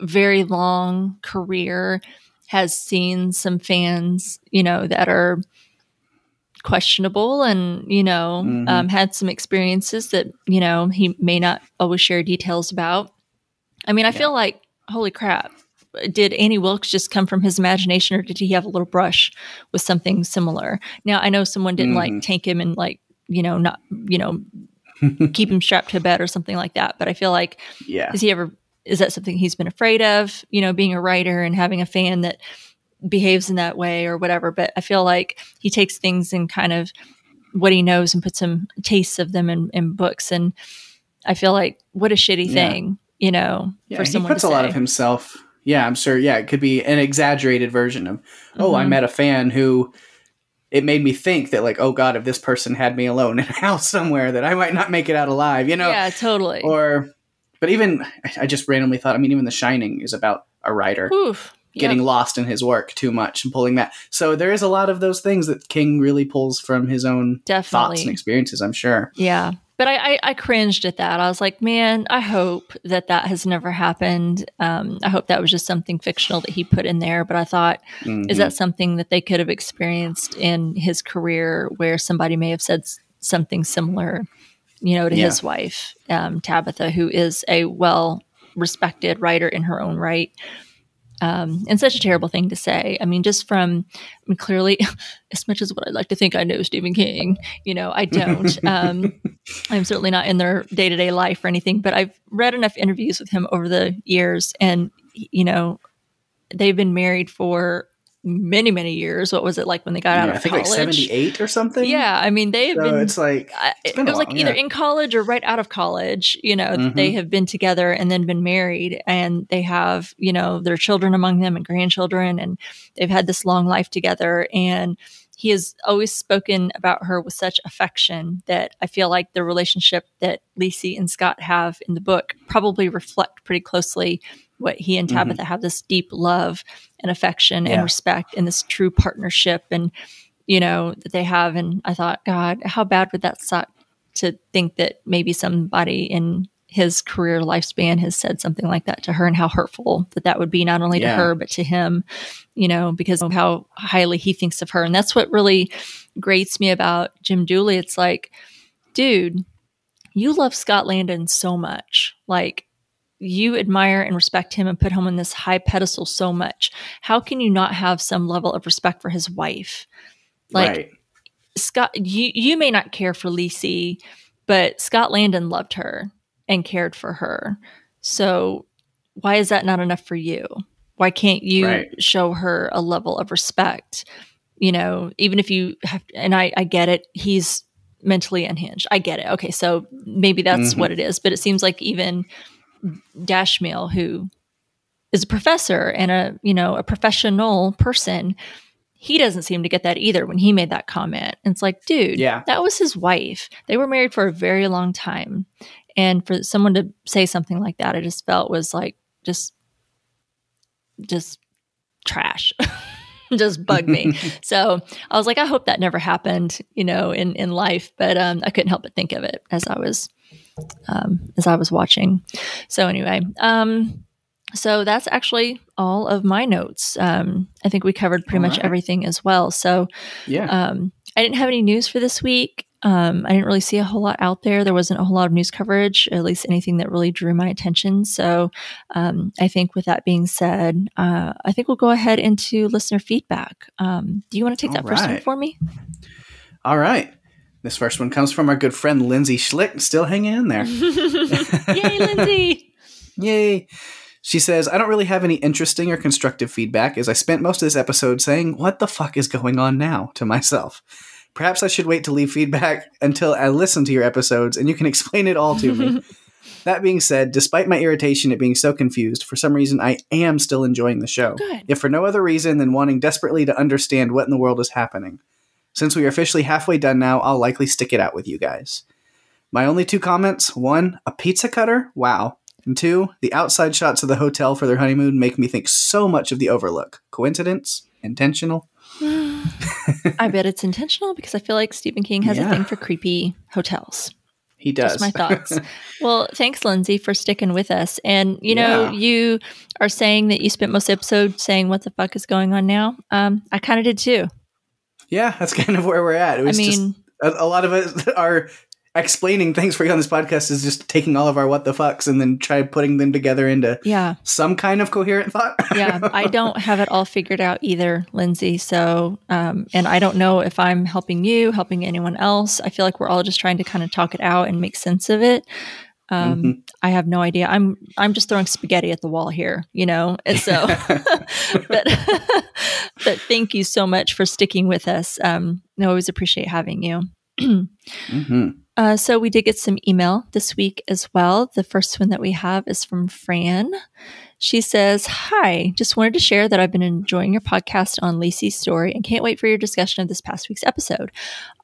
very long career has seen some fans, you know, that are questionable and you know Mhm. um, had some experiences that you know he may not always share details about. I mean, I Yeah. feel like holy crap. Did Annie Wilkes just come from his imagination, or did he have a little brush with something similar? Now, I know someone didn't like Mhm. tank him and like you know not you know keep him strapped to a bed or something like that. But I feel like yeah. has he ever is that something he's been afraid of? You know, being a writer and having a fan that behaves in that way or whatever. But I feel like he takes things and kind of what he knows and puts some tastes of them in, in books. And I feel like what a shitty Yeah. thing, you know, Yeah, for he someone puts to a lot of himself. Yeah, I'm sure. Yeah, it could be an exaggerated version of, oh, I Mhm. met a fan who it made me think that, like, oh God, if this person had me alone in a house somewhere, that I might not make it out alive, you know? yeah, totally. Or, but even, I just randomly thought, I mean, even The Shining is about a writer Oof. getting Yep. lost in his work too much and pulling that. So there is a lot of those things that King really pulls from his own thoughts and experiences, I'm sure. Yeah. But I, I, I cringed at that. I was like, man, I hope that that has never happened. Um, I hope that was just something fictional that he put in there. But I thought, is Mhm. that something that they could have experienced in his career where somebody may have said something similar, you know, to Yeah. his wife, um, Tabitha, who is a well respected writer in her own right? Um, and such a terrible thing to say. I mean, just from I mean, clearly, as much as what I'd like to think I know Stephen King, you know, I don't. Um, I'm certainly not in their day to day life or anything, but I've read enough interviews with him over the years, and you know, they've been married for many many years. What was it like when they got Yeah, out I of think college? like 78 or something. Yeah, I mean, they have So been it's like, I- it's it been a was like either yeah. in college or right out of college you know Mhm. they have been together and then been married and they have you know their children among them and grandchildren and they've had this long life together and he has always spoken about her with such affection that I feel like the relationship that Lacey and Scott have in the book probably reflect pretty closely what he and Tabitha have this deep love and affection Mm-hmm. Yeah. and respect and this true partnership and you know that they have and I thought god how bad would that suck to think that maybe somebody in his career lifespan has said something like that to her and how hurtful that that would be not only Yeah. to her but to him you know because of how highly he thinks of her and that's what really grates me about Jim Dooley it's like dude you love Scott Landon so much like you admire and respect him and put him on this high pedestal so much how can you not have some level of respect for his wife like right. Scott, you you may not care for Lacey, but Scott Landon loved her and cared for her. So why is that not enough for you? Why can't you Right. show her a level of respect? You know, even if you have, and I, I get it, he's mentally unhinged. I get it. Okay, so maybe that's Mhm. what it is. But it seems like even Dashmiell, who is a professor and a you know a professional person, he doesn't seem to get that either when he made that comment. And it's like, dude, Yeah. that was his wife. They were married for a very long time. And for someone to say something like that, I just felt was like just just trash. just bugged me. so I was like, I hope that never happened, you know, in, in life. But um, I couldn't help but think of it as I was um, as I was watching. So anyway, um, so that's actually all of my notes. Um, I think we covered pretty All much right. everything as well. So Yeah. um, I didn't have any news for this week. Um, I didn't really see a whole lot out there. There wasn't a whole lot of news coverage, at least anything that really drew my attention. So um, I think, with that being said, uh, I think we'll go ahead into listener feedback. Um, do you want to take All that first one for me? All right. This first one comes from our good friend Lindsay Schlick, still hanging in there. Yay, Lindsay! Yay. She says, I don't really have any interesting or constructive feedback as I spent most of this episode saying, What the fuck is going on now to myself? Perhaps I should wait to leave feedback until I listen to your episodes and you can explain it all to me. that being said, despite my irritation at being so confused, for some reason I am still enjoying the show. Good. If for no other reason than wanting desperately to understand what in the world is happening. Since we are officially halfway done now, I'll likely stick it out with you guys. My only two comments one, a pizza cutter? Wow. And two, the outside shots of the hotel for their honeymoon make me think so much of the overlook. Coincidence? Intentional? I bet it's intentional because I feel like Stephen King has Yeah. a thing for creepy hotels. He does. Just my thoughts. well, thanks, Lindsay, for sticking with us. And you know, Yeah. you are saying that you spent most episode saying what the fuck is going on now. Um, I kind of did too. Yeah, that's kind of where we're at. It I was mean, just a, a lot of us are explaining things for you on this podcast is just taking all of our what the fucks and then try putting them together into yeah, some kind of coherent thought. yeah. I don't have it all figured out either, Lindsay. So, um, and I don't know if I'm helping you, helping anyone else. I feel like we're all just trying to kind of talk it out and make sense of it. Um, Mhm. I have no idea. I'm I'm just throwing spaghetti at the wall here, you know. And so, but but thank you so much for sticking with us. Um, I always appreciate having you. hmm Uh, so we did get some email this week as well. The first one that we have is from Fran. She says, Hi, just wanted to share that I've been enjoying your podcast on Lacey's story and can't wait for your discussion of this past week's episode.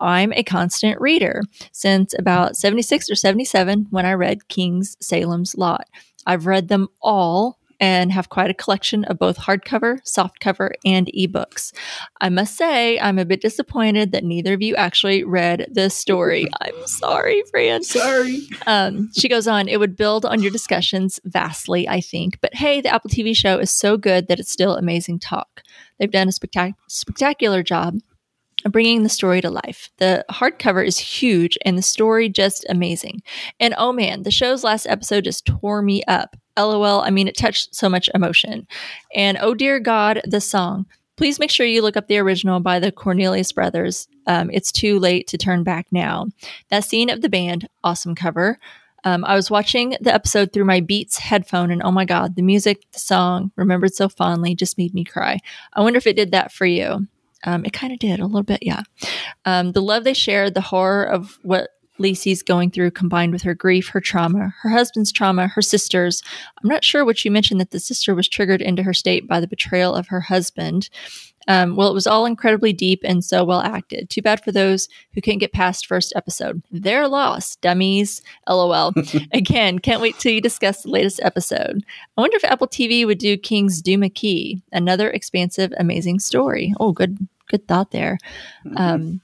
I'm a constant reader since about 76 or 77 when I read King's Salem's Lot. I've read them all and have quite a collection of both hardcover, softcover, and ebooks. I must say, I'm a bit disappointed that neither of you actually read this story. I'm sorry, Fran. Sorry. Um, she goes on, it would build on your discussions vastly, I think. But hey, the Apple TV show is so good that it's still amazing talk. They've done a spectac- spectacular job bringing the story to life. The hardcover is huge and the story just amazing. And oh man, the show's last episode just tore me up. LOL, I mean, it touched so much emotion. And oh dear God, the song. Please make sure you look up the original by the Cornelius Brothers. Um, it's too late to turn back now. That scene of the band, awesome cover. Um, I was watching the episode through my Beats headphone, and oh my God, the music, the song, remembered so fondly, just made me cry. I wonder if it did that for you. Um, it kind of did a little bit, yeah. Um, the love they shared, the horror of what Lisey's going through, combined with her grief, her trauma, her husband's trauma, her sister's. I'm not sure what you mentioned that the sister was triggered into her state by the betrayal of her husband. Um, well, it was all incredibly deep and so well acted. Too bad for those who can't get past first episode. They're lost, dummies. LOL. Again, can't wait till you discuss the latest episode. I wonder if Apple TV would do King's Duma Key, another expansive, amazing story. Oh, good, good thought there. Mm-hmm. Um,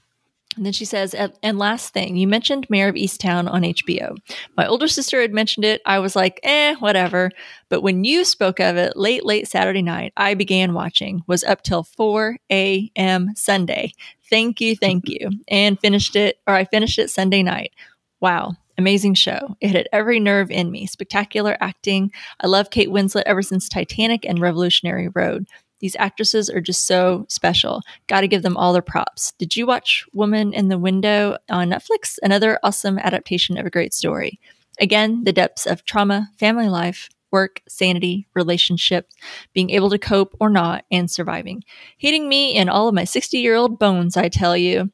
and then she says, and last thing, you mentioned Mare of Easttown on HBO. My older sister had mentioned it. I was like, eh, whatever. But when you spoke of it late, late Saturday night, I began watching, was up till 4 a.m. Sunday. Thank you, thank you. And finished it, or I finished it Sunday night. Wow. Amazing show. It hit every nerve in me. Spectacular acting. I love Kate Winslet ever since Titanic and Revolutionary Road. These actresses are just so special. Got to give them all their props. Did you watch Woman in the Window on Netflix? Another awesome adaptation of a great story. Again, the depths of trauma, family life, work, sanity, relationships, being able to cope or not, and surviving. Hitting me in all of my 60 year old bones, I tell you.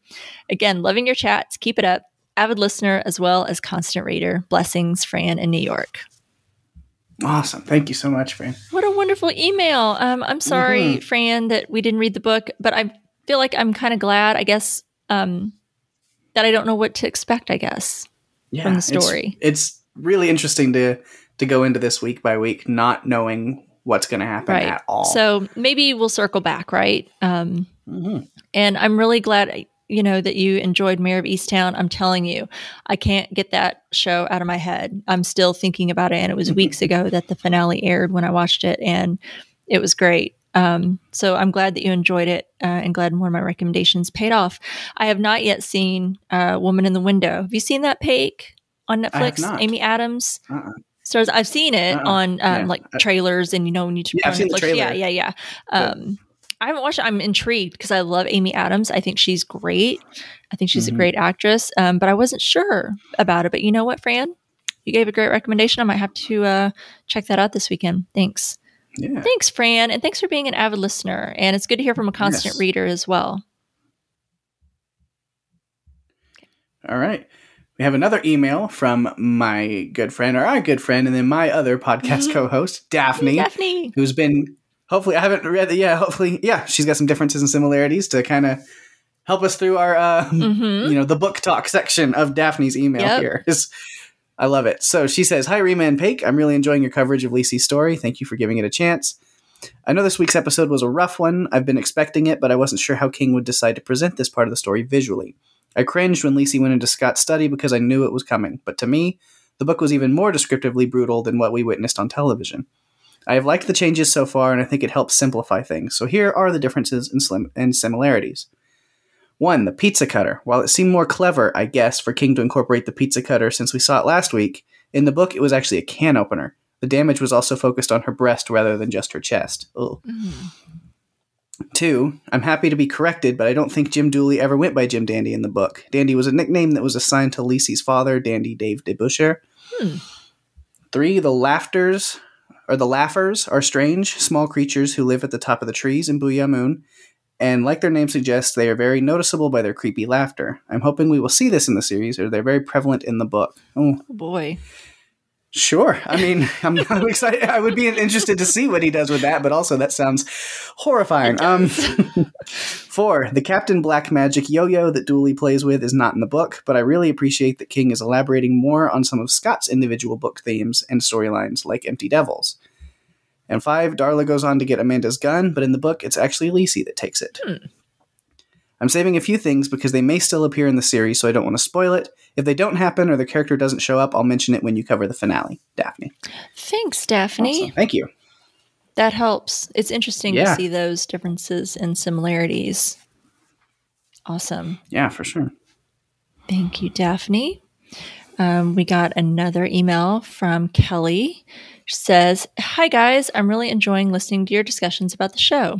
Again, loving your chats. Keep it up. Avid listener as well as constant reader. Blessings, Fran in New York. Awesome. Thank you so much, Fran. What a wonderful email. Um, I'm sorry, mm-hmm. Fran, that we didn't read the book, but I feel like I'm kind of glad, I guess, um, that I don't know what to expect, I guess, yeah, from the story. It's, it's, really interesting to to go into this week by week not knowing what's going to happen right. at all. So maybe we'll circle back, right? Um, mm-hmm. And I'm really glad you know, that you enjoyed Mare of Easttown, I'm telling you, I can't get that show out of my head. I'm still thinking about it. And it was weeks ago that the finale aired when I watched it, and it was great. Um, so I'm glad that you enjoyed it uh, and glad one of my recommendations paid off. I have not yet seen uh, Woman in the Window. Have you seen that, Peg, on Netflix? Amy Adams? Uh-uh. Stars. I've seen it uh-uh. on um, yeah. like trailers and you know when you yeah, I've seen the trailer. yeah yeah yeah um, I haven't watched it. I'm intrigued because I love Amy Adams. I think she's great. I think she's mm-hmm. a great actress. Um, but I wasn't sure about it. But you know what, Fran? You gave a great recommendation. I might have to uh, check that out this weekend. Thanks. Yeah. Thanks, Fran. And thanks for being an avid listener. And it's good to hear from a constant yes. reader as well. All right. We have another email from my good friend, or our good friend, and then my other podcast mm-hmm. co host, Daphne, Daphne, who's been hopefully I haven't read it Yeah, Hopefully, yeah, she's got some differences and similarities to kind of help us through our, uh, mm-hmm. you know, the book talk section of Daphne's email yep. here. It's, I love it. So she says, "Hi, Rima and Peg. I'm really enjoying your coverage of Lisey's story. Thank you for giving it a chance. I know this week's episode was a rough one. I've been expecting it, but I wasn't sure how King would decide to present this part of the story visually. I cringed when Lisey went into Scott's study because I knew it was coming. But to me, the book was even more descriptively brutal than what we witnessed on television." I have liked the changes so far, and I think it helps simplify things. So here are the differences and, slim- and similarities. One, the pizza cutter. While it seemed more clever, I guess, for King to incorporate the pizza cutter since we saw it last week, in the book it was actually a can opener. The damage was also focused on her breast rather than just her chest. Mm. Two, I'm happy to be corrected, but I don't think Jim Dooley ever went by Jim Dandy in the book. Dandy was a nickname that was assigned to Lisey's father, Dandy Dave Debusher. Hmm. Three, the laughters or the Laughers are strange, small creatures who live at the top of the trees in Boo'ya Moon, and like their name suggests, they are very noticeable by their creepy laughter. I'm hoping we will see this in the series, or they're very prevalent in the book. Oh, oh boy. Sure. I mean, I'm, I'm, excited. I would be interested to see what he does with that, but also that sounds horrifying. Um, four, the Captain Black magic yo-yo that Dooley plays with is not in the book, but I really appreciate that King is elaborating more on some of Scott's individual book themes and storylines, like Empty Devils. And five, Darla goes on to get Amanda's gun, but in the book, it's actually Lisey that takes it. Hmm. I'm saving a few things because they may still appear in the series, so I don't want to spoil it. If they don't happen or the character doesn't show up, I'll mention it when you cover the finale. Daphne. Thanks, Daphne. Awesome. Thank you. That helps. It's interesting yeah. to see those differences and similarities. Awesome. Yeah, for sure. Thank you, Daphne. Um, we got another email from Kelly. She says, Hi, guys. I'm really enjoying listening to your discussions about the show.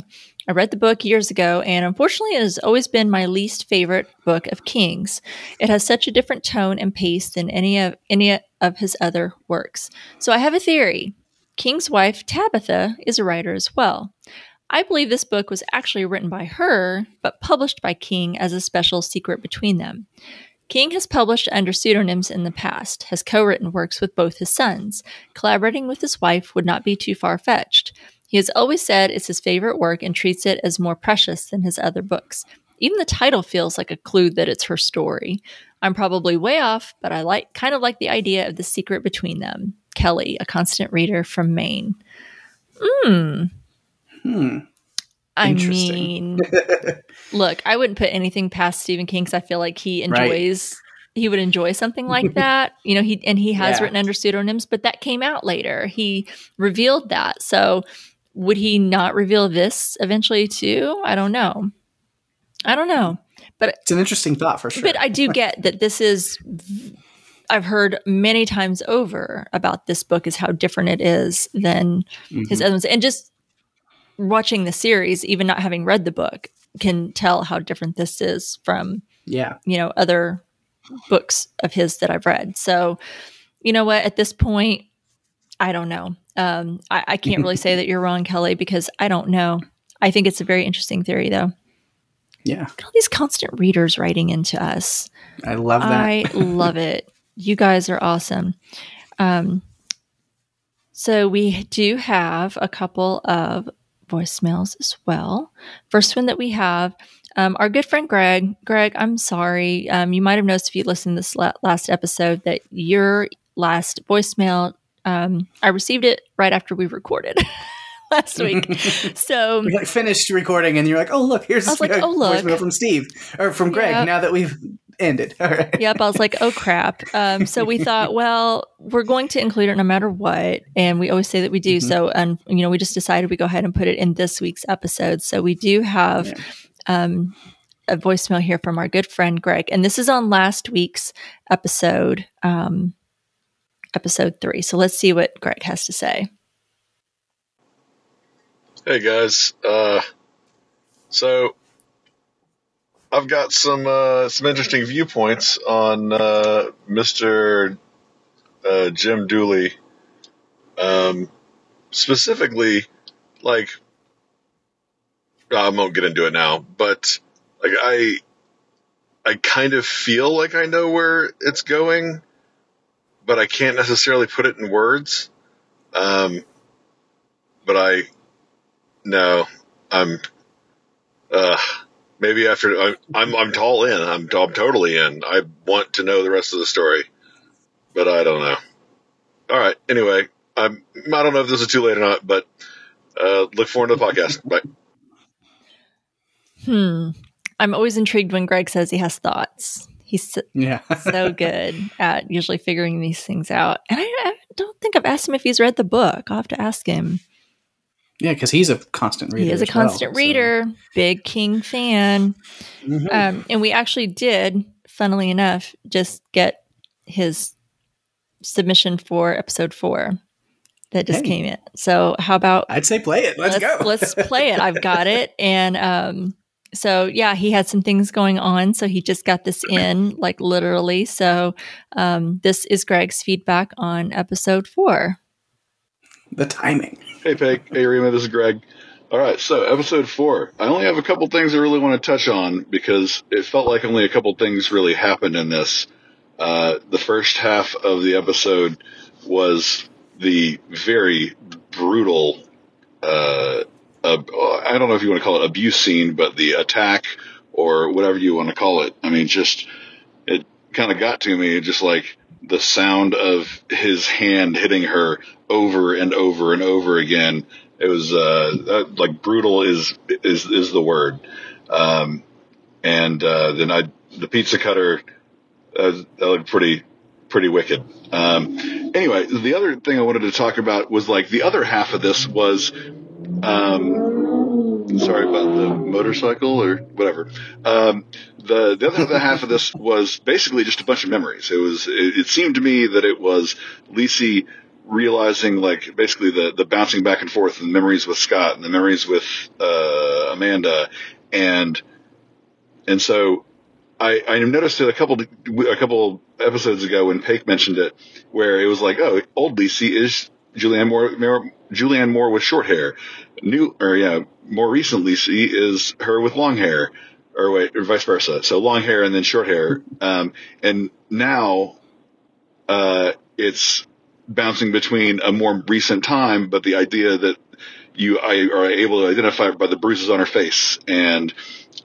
I read the book years ago, and unfortunately, it has always been my least favorite book of King's. It has such a different tone and pace than any of any of his other works. So I have a theory. King's wife, Tabitha, is a writer as well. I believe this book was actually written by her, but published by King as a special secret between them. King has published under pseudonyms in the past, has co written works with both his sons. Collaborating with his wife would not be too far fetched. He has always said it's his favorite work and treats it as more precious than his other books. Even the title feels like a clue that it's her story. I'm probably way off, but I like kind of like the idea of the secret between them. Kelly, a constant reader from Maine. Hmm. Hmm. I mean, look, I wouldn't put anything past Stephen King because I feel like he Right. enjoys. He would enjoy something like that, you know. He and he has Yeah. written under pseudonyms, but that came out later. He revealed that. So, would he not reveal this eventually too? I don't know. I don't know. But it's an interesting thought for sure. But I do get that this is. I've heard many times over about this book is how different it is than his Mhm. other ones, and just watching the series, even not having read the book, can tell how different this is from yeah. you know other books of his that I've read. So, you know what? At this point, I don't know. Um, I, I can't really say that you're wrong, Kelly, because I don't know. I think it's a very interesting theory, though. Yeah. Look at all these constant readers writing into us. I love that. I love it. You guys are awesome. Um, so we do have a couple of voicemails as well. First one that we have, um, our good friend Greg. Greg, I'm sorry. Um, you might have noticed if you listened to this la- last episode that your last voicemail, um, I received it right after we recorded last week. so we like finished recording and you're like, oh look, here's I like, a "Oh, look." voicemail from Steve or from Greg. Yep. Now that we've ended, all right. yep, I was like, oh crap. Um, so we thought, well, we're going to include it no matter what, and we always say that we do. Mhm. So, and you know, we just decided we go ahead and put it in this week's episode. So we do have Yeah. um, a voicemail here from our good friend Greg, and this is on last week's episode, um, episode three. So let's see what Greg has to say. Hey guys, uh, so I've got some uh, some interesting viewpoints on uh, Mr. Uh, Jim Dooley, um, specifically, like I won't get into it now, but like I I kind of feel like I know where it's going, but I can't necessarily put it in words. Um, but I no, I'm. Uh, maybe after I'm, I'm I'm all in. I'm I'm totally in. I want to know the rest of the story, but I don't know. All right. Anyway, I'm. I don't know if this is too late or not, but uh, look forward to the podcast. Bye. Hmm. I'm always intrigued when Greg says he has thoughts. He's so, Yeah. so good at usually figuring these things out. And I, I don't think I've asked him if he's read the book. I'll have to ask him. yeah, because he's a constant reader. he is a as well, constant so- reader, big King fan. Mhm. Um, and we actually did, funnily enough, just get his submission for episode four that just Hey. came in. So how about I'd say play it. Let's, go. let's play it. I've got it. And um, so yeah, he had some things going on, so he just got this in, like literally. So um, this is Greg's feedback on episode four. the timing. Hey, Peg. Hey, Rima. This is Greg. All right. So, episode four. I only have a couple things I really want to touch on because it felt like only a couple things really happened in this. Uh, the first half of the episode was the very brutal, uh, I don't know if you want to call it abuse scene, but the attack or whatever you want to call it. I mean, just, it kind of got to me, just like the sound of his hand hitting her over and over and over again. It was, uh, like brutal is, is, is the word. Um, and, uh, then I, the pizza cutter, uh, that looked pretty, pretty wicked. Um, anyway, the other thing I wanted to talk about was like the other half of this was, um, sorry about the motorcycle or whatever. Um, the the other half of this was basically just a bunch of memories. It was it, it seemed to me that it was Lisey realizing like basically the the bouncing back and forth and the memories with Scott and the memories with uh, Amanda and and so I, I noticed it a couple a couple episodes ago when Peg mentioned it, where it was like, oh, old Lisey is Julianne Moore, Julianne Moore with short hair. New or yeah, more recently she is her with long hair, or wait, or vice versa. So long hair and then short hair. Um, and now, uh, it's bouncing between a more recent time, but the idea that you I, are able to identify by the bruises on her face and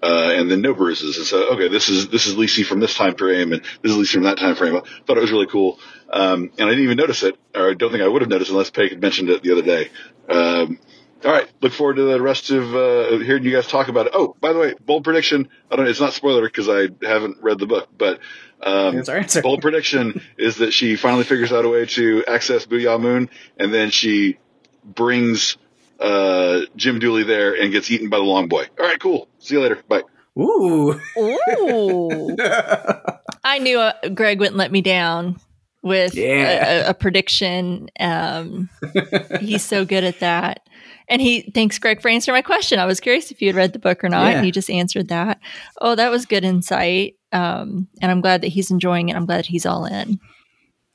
uh, and then no bruises. And so, okay, this is this is Lisey from this time frame, and this is Lisey from that time frame. I thought it was really cool, um, and I didn't even notice it, or I don't think I would have noticed unless Peg had mentioned it the other day. Um, all right, look forward to the rest of uh, hearing you guys talk about it. Oh, by the way, bold prediction. I don't. Know, it's not spoiler because I haven't read the book, but um, That's our bold prediction is that she finally figures out a way to access Boo'ya Moon, and then she brings uh, Jim Dooley there and gets eaten by the long boy. All right, cool. See you later. Bye. Ooh. Ooh. I knew uh, Greg wouldn't let me down with Yeah. a, a, prediction. Um, he's so good at that. And he thanks Greg for answering my question. I was curious if you had read the book or not, Yeah. and he just answered that. Oh, that was good insight. Um, and I'm glad that he's enjoying it. I'm glad he's all in.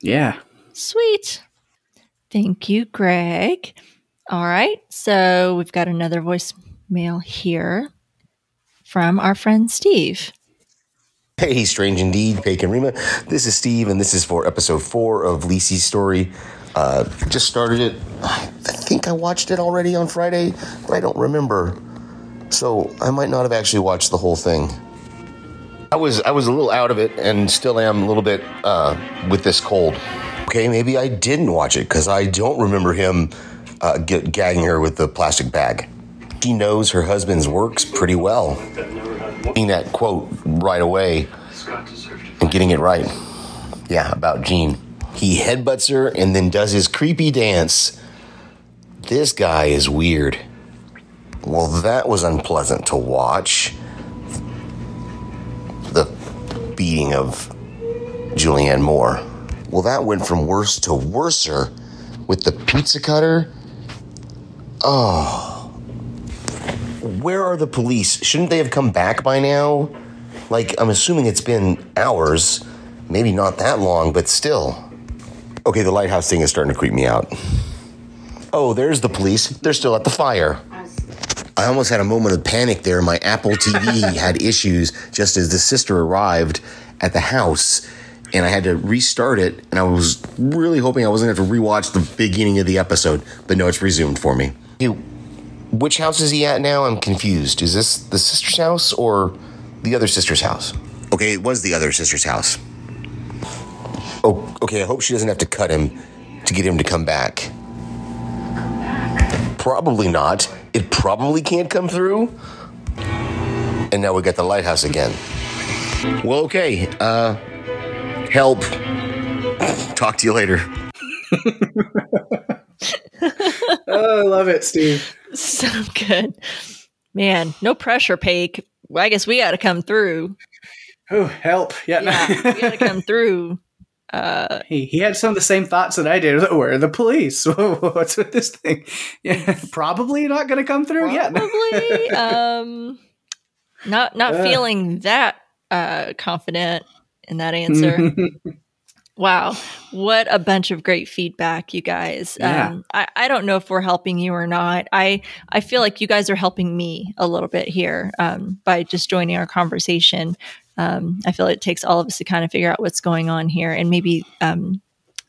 yeah. Sweet. Thank you, Greg. All right. So we've got another voicemail here from our friend Steve. Hey, strange indeed, and Rima. This is Steve, and this is for episode four of Lisey's story. Uh, just started it. I think I watched it already on Friday, but I don't remember. So I might not have actually watched the whole thing. I was I was a little out of it, and still am a little bit uh, with this cold. Okay, maybe I didn't watch it because I don't remember him uh, get, gagging her with the plastic bag. She knows her husband's works pretty well that quote right away and getting it right. Yeah, about Gene. He headbutts her and then does his creepy dance. This guy is weird. Well, that was unpleasant to watch. The beating of Julianne Moore. Well, that went from worse to worser with the pizza cutter. Oh where are the police? Shouldn't they have come back by now? Like, I'm assuming it's been hours, maybe not that long, but still. Okay, the lighthouse thing is starting to creep me out. Oh, there's the police. They're still at the fire. I almost had a moment of panic there. My Apple TV had issues just as the sister arrived at the house, and I had to restart it. And I was really hoping I wasn't going to have to rewatch the beginning of the episode, but no, it's resumed for me. Hey, which house is he at now? I'm confused. Is this the sister's house or the other sister's house? Okay, it was the other sister's house. Oh, okay. I hope she doesn't have to cut him to get him to come back. Probably not. It probably can't come through. And now we got the lighthouse again. Well, okay. Uh, help. Talk to you later. Oh, I love it, Steve. So good. Man, no pressure, Peg. Well, I guess we got to come through. Oh, help. Yeah. no. Yeah, we got to come through. Uh, he, he had some of the same thoughts that I did. Where are the police? What's with this thing? Yeah, probably not going to come through yet. probably. um, not not Uh. feeling that uh, confident in that answer. Wow, what a bunch of great feedback, you guys. Yeah. Um, I, I don't know if we're helping you or not. I I feel like you guys are helping me a little bit here um, by just joining our conversation. Um, I feel it takes all of us to kind of figure out what's going on here, and maybe um,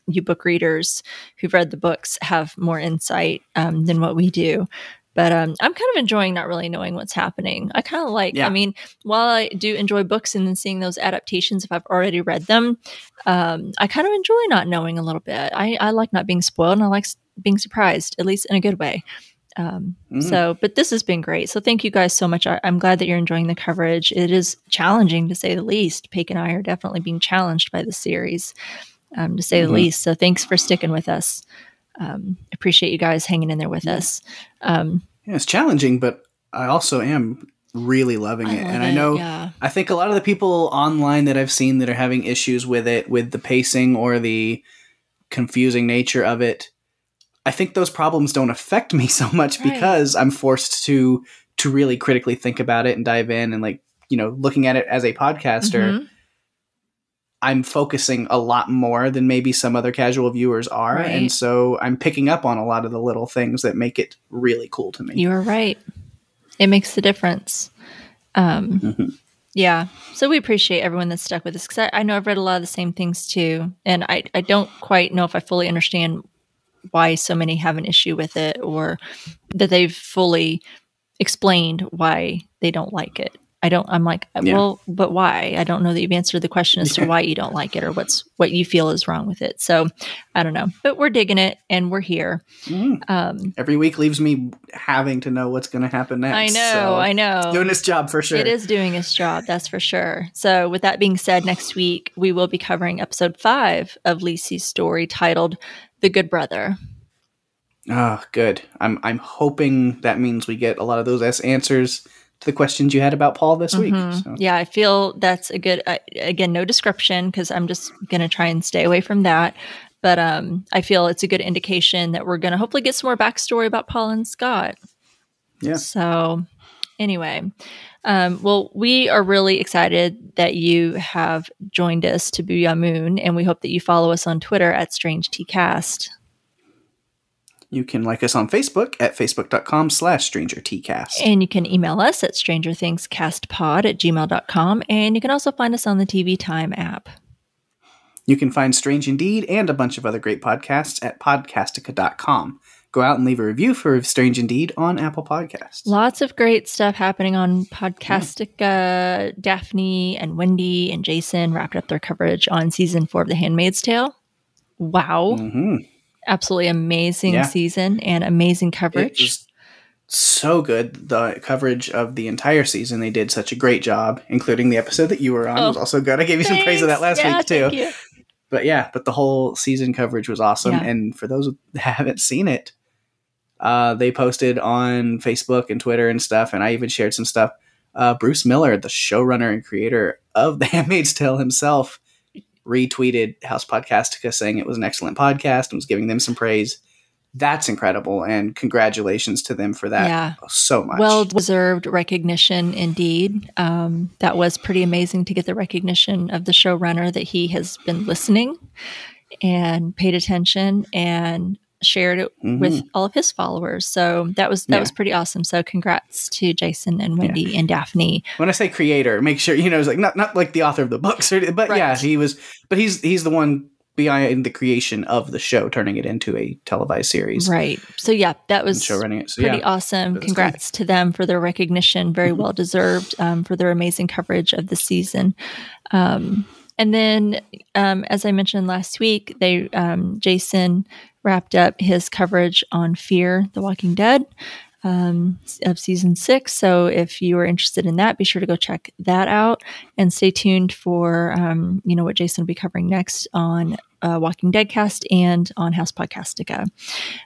you book readers who've read the books have more insight um, than what we do. But um, I'm kind of enjoying not really knowing what's happening. I kind of like, Yeah. I mean, while I do enjoy books and then seeing those adaptations, if I've already read them, um, I kind of enjoy not knowing a little bit. I, I like not being spoiled and I like being surprised, at least in a good way. Um, Mm. So, but this has been great. So, thank you guys so much. I, I'm glad that you're enjoying the coverage. It is challenging to say the least. Peg and I are definitely being challenged by the series, um, to say Mhm. the least. So, thanks for sticking with us. Um, appreciate you guys hanging in there with us. Um, Yeah, it's challenging, but I also am really loving it, love and I it, know yeah. I think a lot of the people online that I've seen that are having issues with it, with the pacing or the confusing nature of it, I think those problems don't affect me so much Right. because I'm forced to to really critically think about it and dive in and like you know looking at it as a podcaster. Mhm. I'm focusing a lot more than maybe some other casual viewers are, Right. and so I'm picking up on a lot of the little things that make it really cool to me. You are right. It makes a difference. Um, Mhm. Yeah. So we appreciate everyone that's stuck with us because I, I know I've read a lot of the same things too. And I, I don't quite know if I fully understand why so many have an issue with it or that they've fully explained why they don't like it. I don't, I'm like, Yeah. well, but why? I don't know that you've answered the question as to why you don't like it or what's, what you feel is wrong with it. So I don't know, but we're digging it and we're here. Mhm. Um, Every week leaves me having to know what's going to happen next. I know, so I know. it's doing its job for sure. It is doing its job, that's for sure. So, with that being said, next week we will be covering episode five of Lisey's story titled "The Good Brother." Oh, good. I'm I'm hoping that means we get a lot of those S answers to the questions you had about Paul this week. Mhm. So, Yeah, I feel that's a good. Uh, again, no description because I'm just going to try and stay away from that. But um, I feel it's a good indication that we're going to hopefully get some more backstory about Paul and Scott. Yeah. So, anyway, um, well, we are really excited that you have joined us to Boo'ya Moon, and we hope that you follow us on Twitter at Strange Tcast. You can like us on Facebook at facebook.com slash strangertcast. And you can email us at strangerthingscastpod at gmail.com. And you can also find us on the TV Time app. You can find Strange Indeed and a bunch of other great podcasts at podcastica.com. Go out and leave a review for Strange Indeed on Apple Podcasts. Lots of great stuff happening on Podcastica. Daphne and Wendy and Jason wrapped up their coverage on season four of The Handmaid's Tale. Wow. hmm Absolutely amazing Yeah. season and amazing coverage. so good. The coverage of the entire season, they did such a great job, including the episode that you were on Oh, was also good. I gave you some praise of that last Thanks. week too. But yeah, but the whole season coverage was awesome. Yeah. And for those that haven't seen it, uh, they posted on Facebook and Twitter and stuff, and I even shared some stuff. Uh, Bruce Miller, the showrunner and creator of The Handmaid's Tale himself, retweeted House Podcastica saying it was an excellent podcast and was giving them some praise. That's incredible, and congratulations to them for that Yeah. so much. Well deserved recognition indeed. Um, that was pretty amazing to get the recognition of the showrunner that he has been listening and paid attention and shared it with all of his followers. So that was that Yeah. was pretty awesome. So congrats to Jason and Wendy and Daphne. when I say creator, make sure you know it's like not not like the author of the books, or, but Right. yeah, he was. But he's he's the one behind the creation of the show, turning it into a televised series, Right. So yeah, that was show running it. So pretty yeah, awesome. Congrats to them for their recognition. Very well deserved um, for their amazing coverage of the season. Um, and then, um, as I mentioned last week, they um, Jason wrapped up his coverage on Fear the Walking Dead um, of season six. So if you are interested in that, be sure to go check that out and stay tuned for um, you know what Jason will be covering next on uh, Walking Dead cast and on House Podcastica.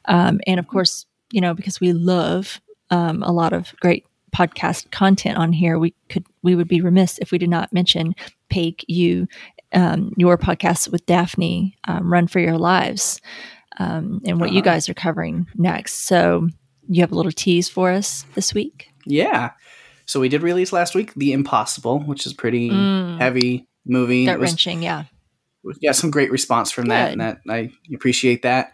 Um, and of course, you know because we love um, a lot of great podcast content on here, we could we would be remiss if we did not mention Pake you um, your podcast with Daphne, um, Run for Your Lives, um, and what you Uh-huh. guys are covering next. So you have a little tease for us this week. yeah. So we did release last week the Impossible, which is pretty Mm. heavy movie. Gut wrenching, yeah. we got some great response from that, and that I appreciate that.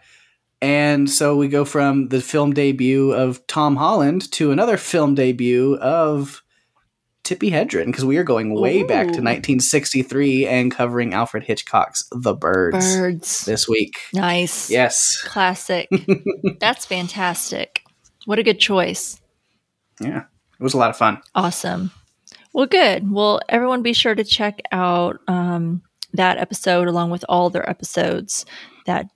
And so we go from the film debut of Tom Holland to another film debut of Tippi Hedren because we are going way back to 1963 and covering Alfred Hitchcock's The Birds, Birds, this week. nice, Yes, classic. That's fantastic. What a good choice. yeah, it was a lot of fun. Awesome. Well, good. Well, everyone be sure to check out um, that episode along with all their episodes that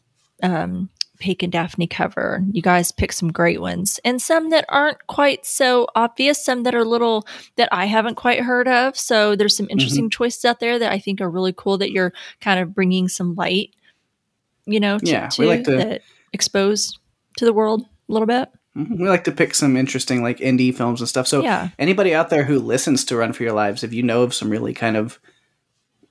um, Pake and Daphne cover. You guys pick some great ones and some that aren't quite so obvious, some that are little that I haven't quite heard of. So there's some interesting choices out there that I think are really cool that you're kind of bringing some light, you know, to, Yeah, to, like to- that expose to the world a little bit. Mhm. We like to pick some interesting like indie films and stuff. So Yeah. anybody out there who listens to Run for Your Lives, if you know of some really kind of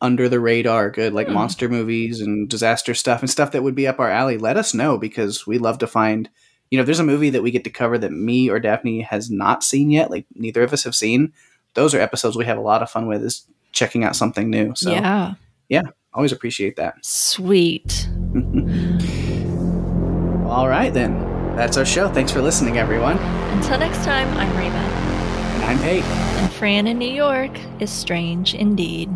under the radar good like Hmm. monster movies and disaster stuff and stuff that would be up our alley, let us know because we love to find you know, if there's a movie that we get to cover that me or Daphne has not seen yet, like neither of us have seen, those are episodes we have a lot of fun with is checking out something new. So yeah. yeah, always appreciate that. Sweet. All right then. That's our show. Thanks for listening, everyone. Until next time, I'm Reba. And I'm Pate. And Fran in New York is strange indeed.